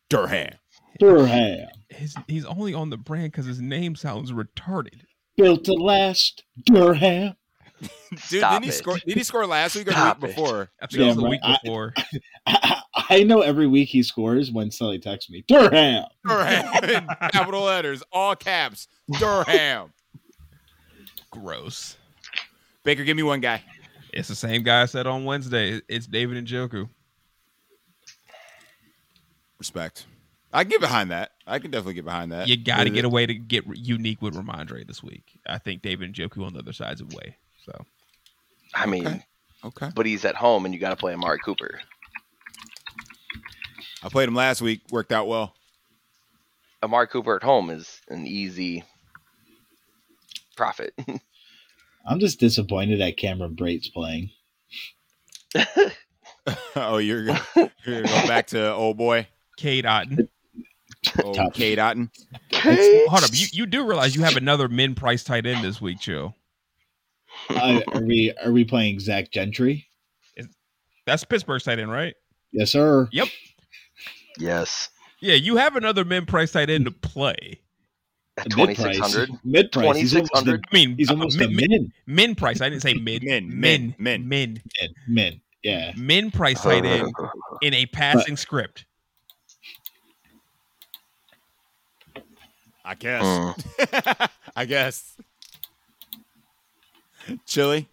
Durham. Durham His, he's only on the brand because his name sounds retarded. built to last. Durham. Dude, Stop didn't he it. score? Did he score last week or the week it. before? I think it was Yeah, the week right. I- before. I, I know every week he scores when Sully texts me. Durham. Durham in capital letters, all caps. Durham. Gross. Baker, give me one guy. It's the same guy I said on Wednesday. It's David Njoku. Respect. I can get behind that. I can definitely get behind that. You got to get it- away to get unique with Rhamondre this week. I think David Njoku on the other side's of way. So I mean, Okay. Okay. but he's at home and you got to play Amari Cooper. I played him last week. Worked out well. Amari Cooper at home is an easy profit. I'm just disappointed that Cameron Brate's playing. oh, you're gonna, you're gonna go back to old boy, Cade Otton. Old Tough. Cade Otton. Hold up. You, you do realize you have another min price tight end this week, Joe. Uh, are we are we playing Zach Gentry? That's Pittsburgh's tight end, right? Yes, sir. Yep. Yes, Yeah, you have another min price tight end to play. at twenty six hundred. Mid price. He's almost a 2600. I mean, he's uh, almost min, a min, min. min price. I didn't say mid. Min, min, min, min. min, Min. Min. Yeah. min price tight end in a passing script. I guess. Mm. I guess. Chili,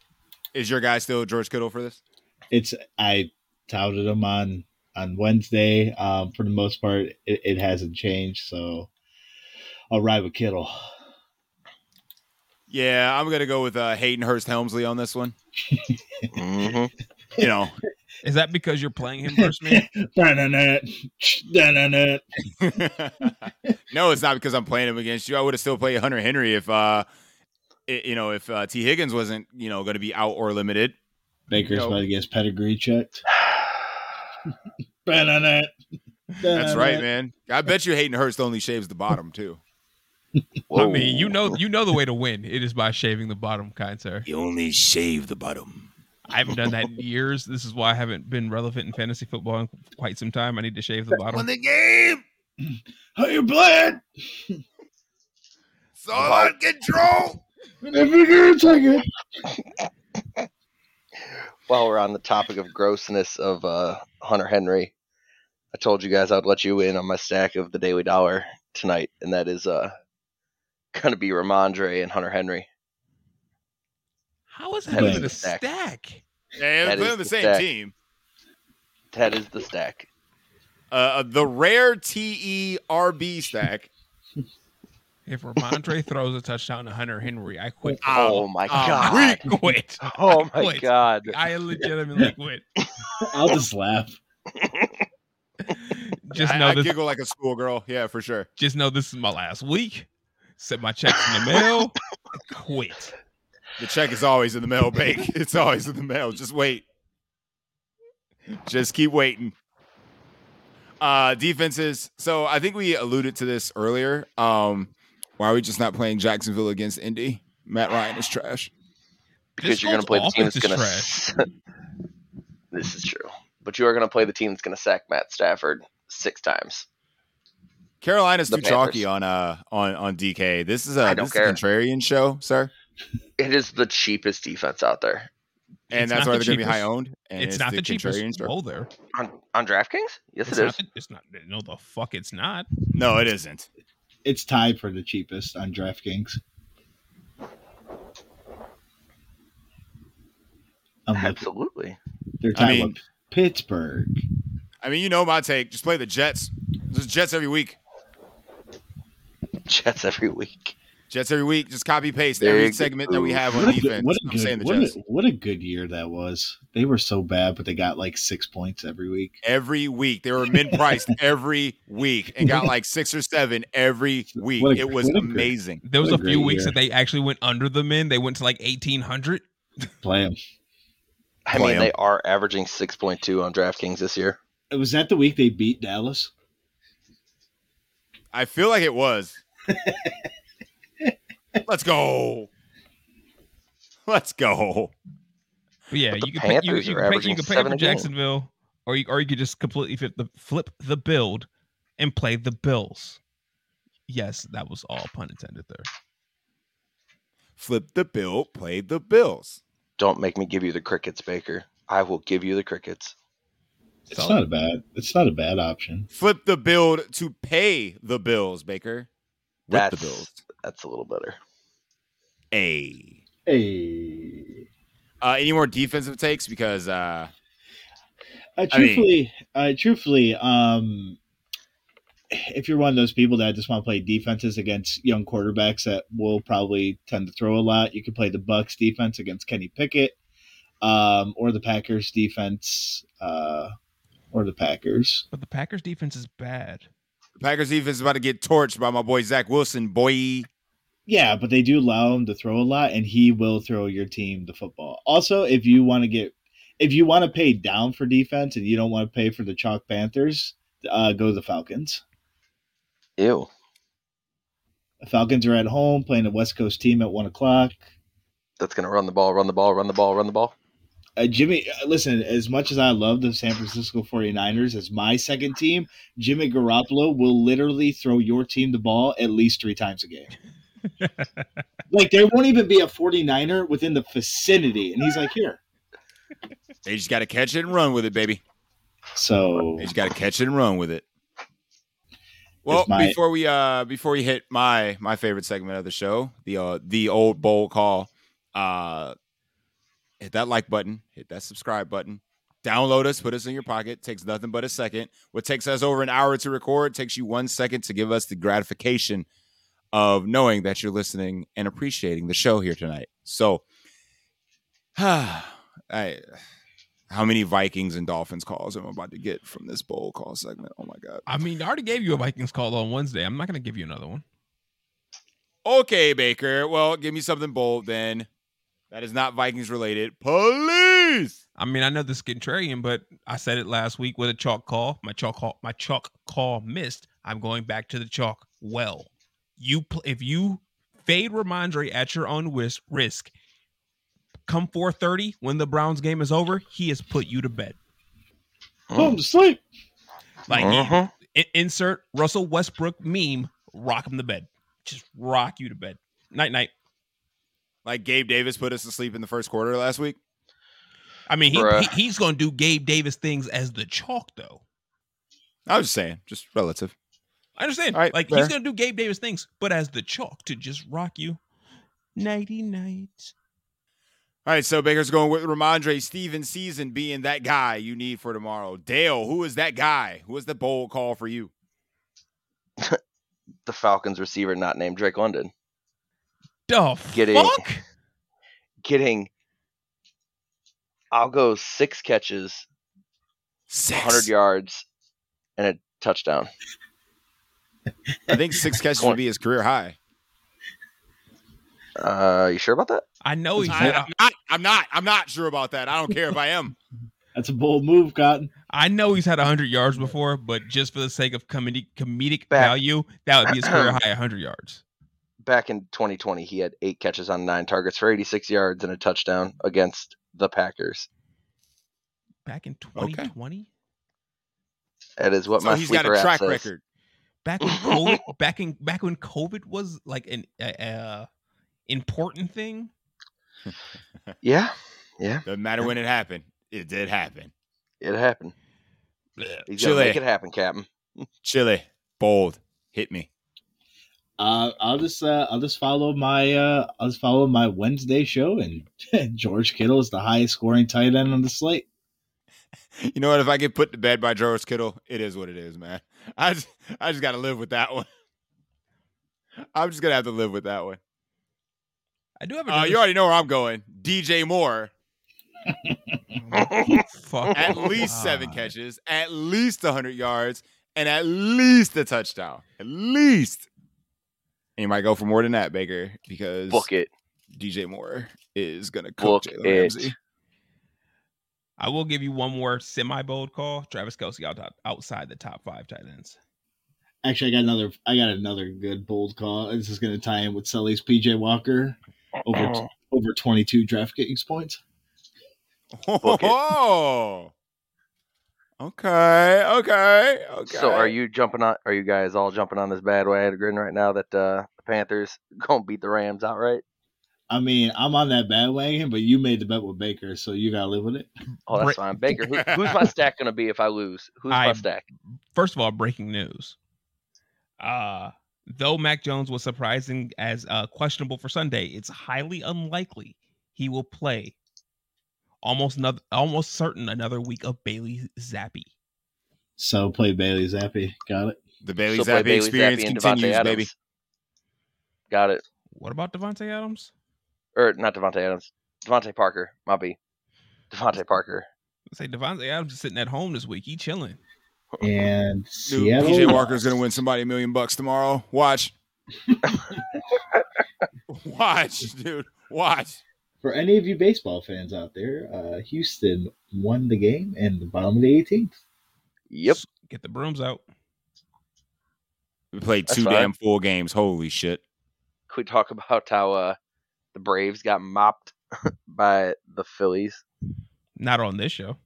is your guy still George Kittle for this? It's I touted him on on Wednesday. Um, for the most part, it, it hasn't changed. So I'll ride with Kittle. Yeah, I'm gonna go with uh, Hayden Hurst Helmsley on this one. hmm You know, Is that because you're playing him first, man? Da-na-na. Da-na-na. no, it's not because I'm playing him against you. I would have still played Hunter Henry if uh i- you know, if uh, Tee Higgins wasn't, you know, going to be out or limited, Baker's No. about to get his pedigree checked. That's right, man. I bet you Hayden Hurst only shaves the bottom too. I mean, you know, you know the way to win. It is by shaving the bottom, kind sir. You only shave the bottom. I haven't done that in years. This is why I haven't been relevant in fantasy football in quite some time. I need to shave the bottom. bottom. the game. How you playing? So all out of control. If you can take it. While we're on the topic of grossness of uh, Hunter Henry, I told you guys I'd let you in on my stack of the Daily Dollar tonight, and that is uh, going to be Rhamondre and Hunter Henry. How is That that is even the a stack. stack? Yeah, they're playing on the the same stack. team. That is the stack. Uh, the rare E TERB stack. If Rhamondre throws a touchdown to Hunter Henry, I quit. Oh my um, god! I quit. Oh my quit. god! I legitimately quit. I'll just laugh. Just I, know I this. giggle like a schoolgirl. Yeah, for sure. Just know this is my last week. Sent my checks in the mail. quit. The check is always in the mail, Bake. It's always in the mail. Just wait. Just keep waiting. Uh defenses. So I think we alluded to this earlier. Um, why are we just not playing Jacksonville against Indy? Matt Ryan is trash. Because This you're going to play the team that's going offense to. this is true, but you are going to play the team that's going to sack Matt Stafford six times. Carolina's The too chalky on uh on on DK. This is I a don't this is a contrarian show, sir, It is the cheapest defense out there and It's that's why the they're going to be high owned. And It's, not the cheapest. contrarian show. There. on on DraftKings. Yes, It's it not. It's not. No, the fuck, it's not. No, it isn't. It's tied for the cheapest on DraftKings. I'm looking. Absolutely. They're I tied mean- with Pittsburgh. I mean, you know my take. Just play the Jets. Just Jets every week. Jets every week. Jets every week. Just copy paste There every you segment that we go. have on What a, good, defense. what, a I'm saying good, the what, Jets a, what a good year that was. They were so bad, but they got like six points every week. every week. They were min priced every week and got like six or seven every week. A- it was what a great- amazing. There was a a few weeks year. that they actually went under the min. They went to like eighteen hundred. Play them. I Play mean, 'em. they are averaging six point two on DraftKings this year. Was that the week they beat Dallas? I feel like it was. Let's go. Let's go. But yeah, you can pay, you, you can pay, you can pay seven for. Jacksonville, or you, or you could just completely flip the flip the build and play the Bills. Yes, that was all pun intended there. Flip the bill, play the Bills. Don't make me give you the crickets, Baker. I will give you the crickets. It's Solid. not a bad. It's not a bad option. Flip the build to pay the bills, Baker. With That's the bills. That's a little better. A. Hey. Uh, any more defensive takes? Because uh, Uh, I mean- truthfully, uh, truthfully, um, if you're one of those people that just want to play defenses against young quarterbacks that will probably tend to throw a lot, you could play the Bucs defense against Kenny Pickett, um, or the Packers defense, uh, or the Packers. But the Packers defense is bad. the Packers defense is about to get torched by my boy Zach Wilson. Boy, Yeah, but they do allow him to throw a lot, and he will throw your team the football. Also, if you want to get, if you want to pay down for defense and you don't want to pay for the Chalk Panthers, uh, go to the Falcons. Ew. The Falcons are at home playing a West Coast team at one o'clock. That's gonna run the ball, run the ball, run the ball, run the ball. Uh, Jimmy, uh, listen, as much as I love the San Francisco 49ers as my second team, Jimmy Garoppolo will literally throw your team the ball at least three times a game. like, there won't even be a 49er within the vicinity. And he's like, here. they just got to catch it and run with it, baby. So, They just got to catch it and run with it. Well, my- before we uh before we hit my my favorite segment of the show, the uh the old bowl call, uh hit that like button, hit that subscribe button, download us, put us in your pocket. Takes nothing but a second. What takes us over an hour to record takes you one second to give us the gratification of knowing that you're listening and appreciating the show here tonight. So, I how many Vikings and Dolphins calls am I about to get from this bowl call segment? Oh my god. I mean, I already gave you a Vikings call on Wednesday. I'm not going to give you another one. Okay, Baker. Well, give me something bold then. That is not Vikings related. Police. I mean, I know this is contrarian, but I said it last week with a chalk call. My chalk call, my chalk call missed. I'm going back to the chalk. Well, you pl- if you fade Rhamondre at your own wis- risk, come 4:30 when the Browns game is over, he has put you to bed. Home to sleep. Like uh-huh. he-. I- insert Russell Westbrook meme, rock him to bed. Just rock you to bed. Night night. Like Gabe Davis put us to sleep in the first quarter last week. I mean, he, he he's going to do Gabe Davis things as the chalk though. I was just saying, just relative. I understand. All right, like fair. he's going to do Gabe Davis things, but as the chalk to just rock you. Nighty night. All right, so Baker's going with Rhamondre Steven season being that guy you need for tomorrow. Dale, who is that guy? Who is the bold call for you? The Falcons receiver not named Drake London The Getting- fuck? getting. I'll go six catches, Six. 100 yards, and a touchdown. I think six catches would be his career high. Uh, you sure about that? I know he's I, had. am not. I'm not. I'm not sure about that. I don't care if I am. That's a bold move, Cotton. I know he's had hundred yards before, but just for the sake of comedic comedic Back- value, that would be his career high hundred yards. Back in 2020, he had eight catches on nine targets for 86 yards and a touchdown against the Packers. Back in Okay. 2020, That is what so my he's got sleeper a app track says. record. Back when COVID, back in back when COVID was like an uh, uh, important thing. Yeah, yeah, Doesn't matter when it happened. It did happen. it happened. Blech. He's gonna Chili. make it happen, Captain. Chili, bold, hit me. Uh, I'll just uh, I'll just follow my uh, I'll just follow my Wednesday show, and George Kittle is the highest scoring tight end on the slate. You know what? If I get put to bed by George Kittle, it is what it is, man. I just, I just got to live with that one. I'm just gonna have to live with that one. I do have. Uh, you already know where I'm going. DJ Moore, Fuck at least seven catches, at least 100 yards, and at least a touchdown. At least. And you might go for more than that, Baker, because Book it. DJ Moore is gonna cook Book Jalen it. Ramsey. I will give you one more semi bold call. Travis Kelce out, outside the top five tight ends. Actually, I got another I got another good bold call. This is going to tie in with Sully's PJ Walker over Oh. over twenty two DraftKings points. Oh. Okay, okay, okay. So are you jumping on? Are you guys all jumping on this bad way wagon right now that uh, the Panthers gonna beat the Rams outright? I mean, I'm on that bandwagon, but you made the bet with Baker, so you got to live with it. Oh, that's Bra- fine. Baker, who, who's my stack gonna be if I lose? Who's my stack? First of all, breaking news. Uh though Mac Jones was surprising as uh, questionable for Sunday, it's highly unlikely he will play. Almost another, almost certain another week of Bailey Zappe. So play Bailey Zappe. Got it. the Bailey So play Zappe Bailey experience Zappe continues, Adams. baby. Got it. What about Davante Adams? Or not Davante Adams. DeVante Parker. Might be. DeVante Parker. Say Davante Adams is sitting at home this week. He chilling. And Dude, Seattle. PJ Walker's gonna win somebody a million bucks tomorrow. Watch. Watch, dude. Watch. For any of you baseball fans out there, uh, Houston won the game in the bottom of the 18th. Yep. Get the brooms out. We played That's two fine. damn full games. Holy shit. Could we talk about how uh, the Braves got mopped by the Phillies? Not on this show.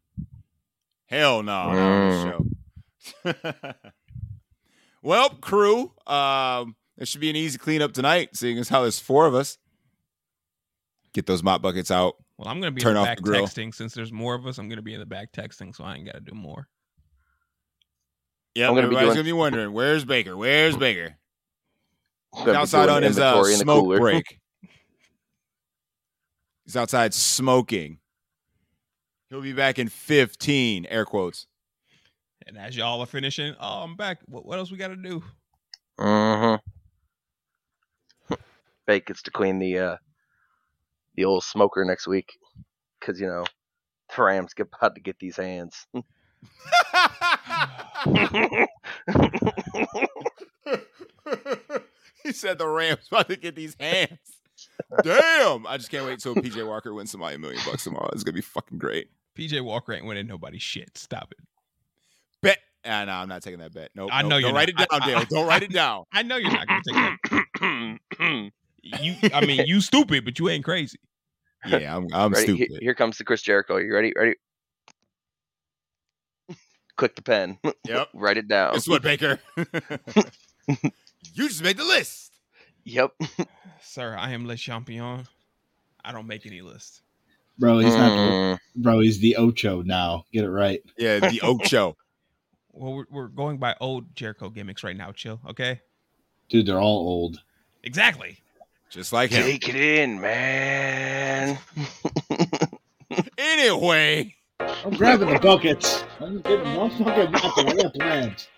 Hell no. not on this show. well, crew, um, it should be an easy cleanup tonight, seeing as how there's four of us. Get those mop buckets out. Well, I'm gonna be Turn in the off back the grill. texting since there's more of us. I'm gonna be in the back texting, so I ain't gotta do more. Yeah, I'm gonna be everybody's doing- gonna be wondering, where's Baker? Where's Baker? I'm He's gonna be outside on his uh, inventory in the smoke break. He's outside smoking. He'll be back in 15, air quotes. And as y'all are finishing, oh, I'm back. What, what else we gotta do? Mm-hmm. Bake gets to clean the uh, the old smoker next week because you know the Rams get about to get these hands. he said the Rams about to get these hands. Damn! I just can't wait till PJ Walker wins somebody a million bucks tomorrow. It's gonna be fucking great. PJ Walker ain't winning nobody shit. Stop it. Bet. Ah, no, I'm not taking that bet. Nope. I nope. know you're Don't write it down, I- Dale. I- Don't write it down. I know you're not gonna take that. You, I mean, you stupid, but you ain't crazy. Yeah, I'm, I'm ready? He- stupid. Here comes the Chris Jericho. You ready? Ready? Click the pen. Yep. Write it down. Guess what, Baker? you just made the list. Yep. Sir, I am Le Champion. I don't make any lists. Bro, he's not. Mm, Bro, he's the Ocho now. Get it right. Yeah, the Ocho. Well, we're, we're going by old Jericho gimmicks right now. Chill, okay? Dude, they're all old. Exactly. Just like him. Take it in, man. Anyway, I'm grabbing the buckets. I'm getting one fucking napkin. I got plans.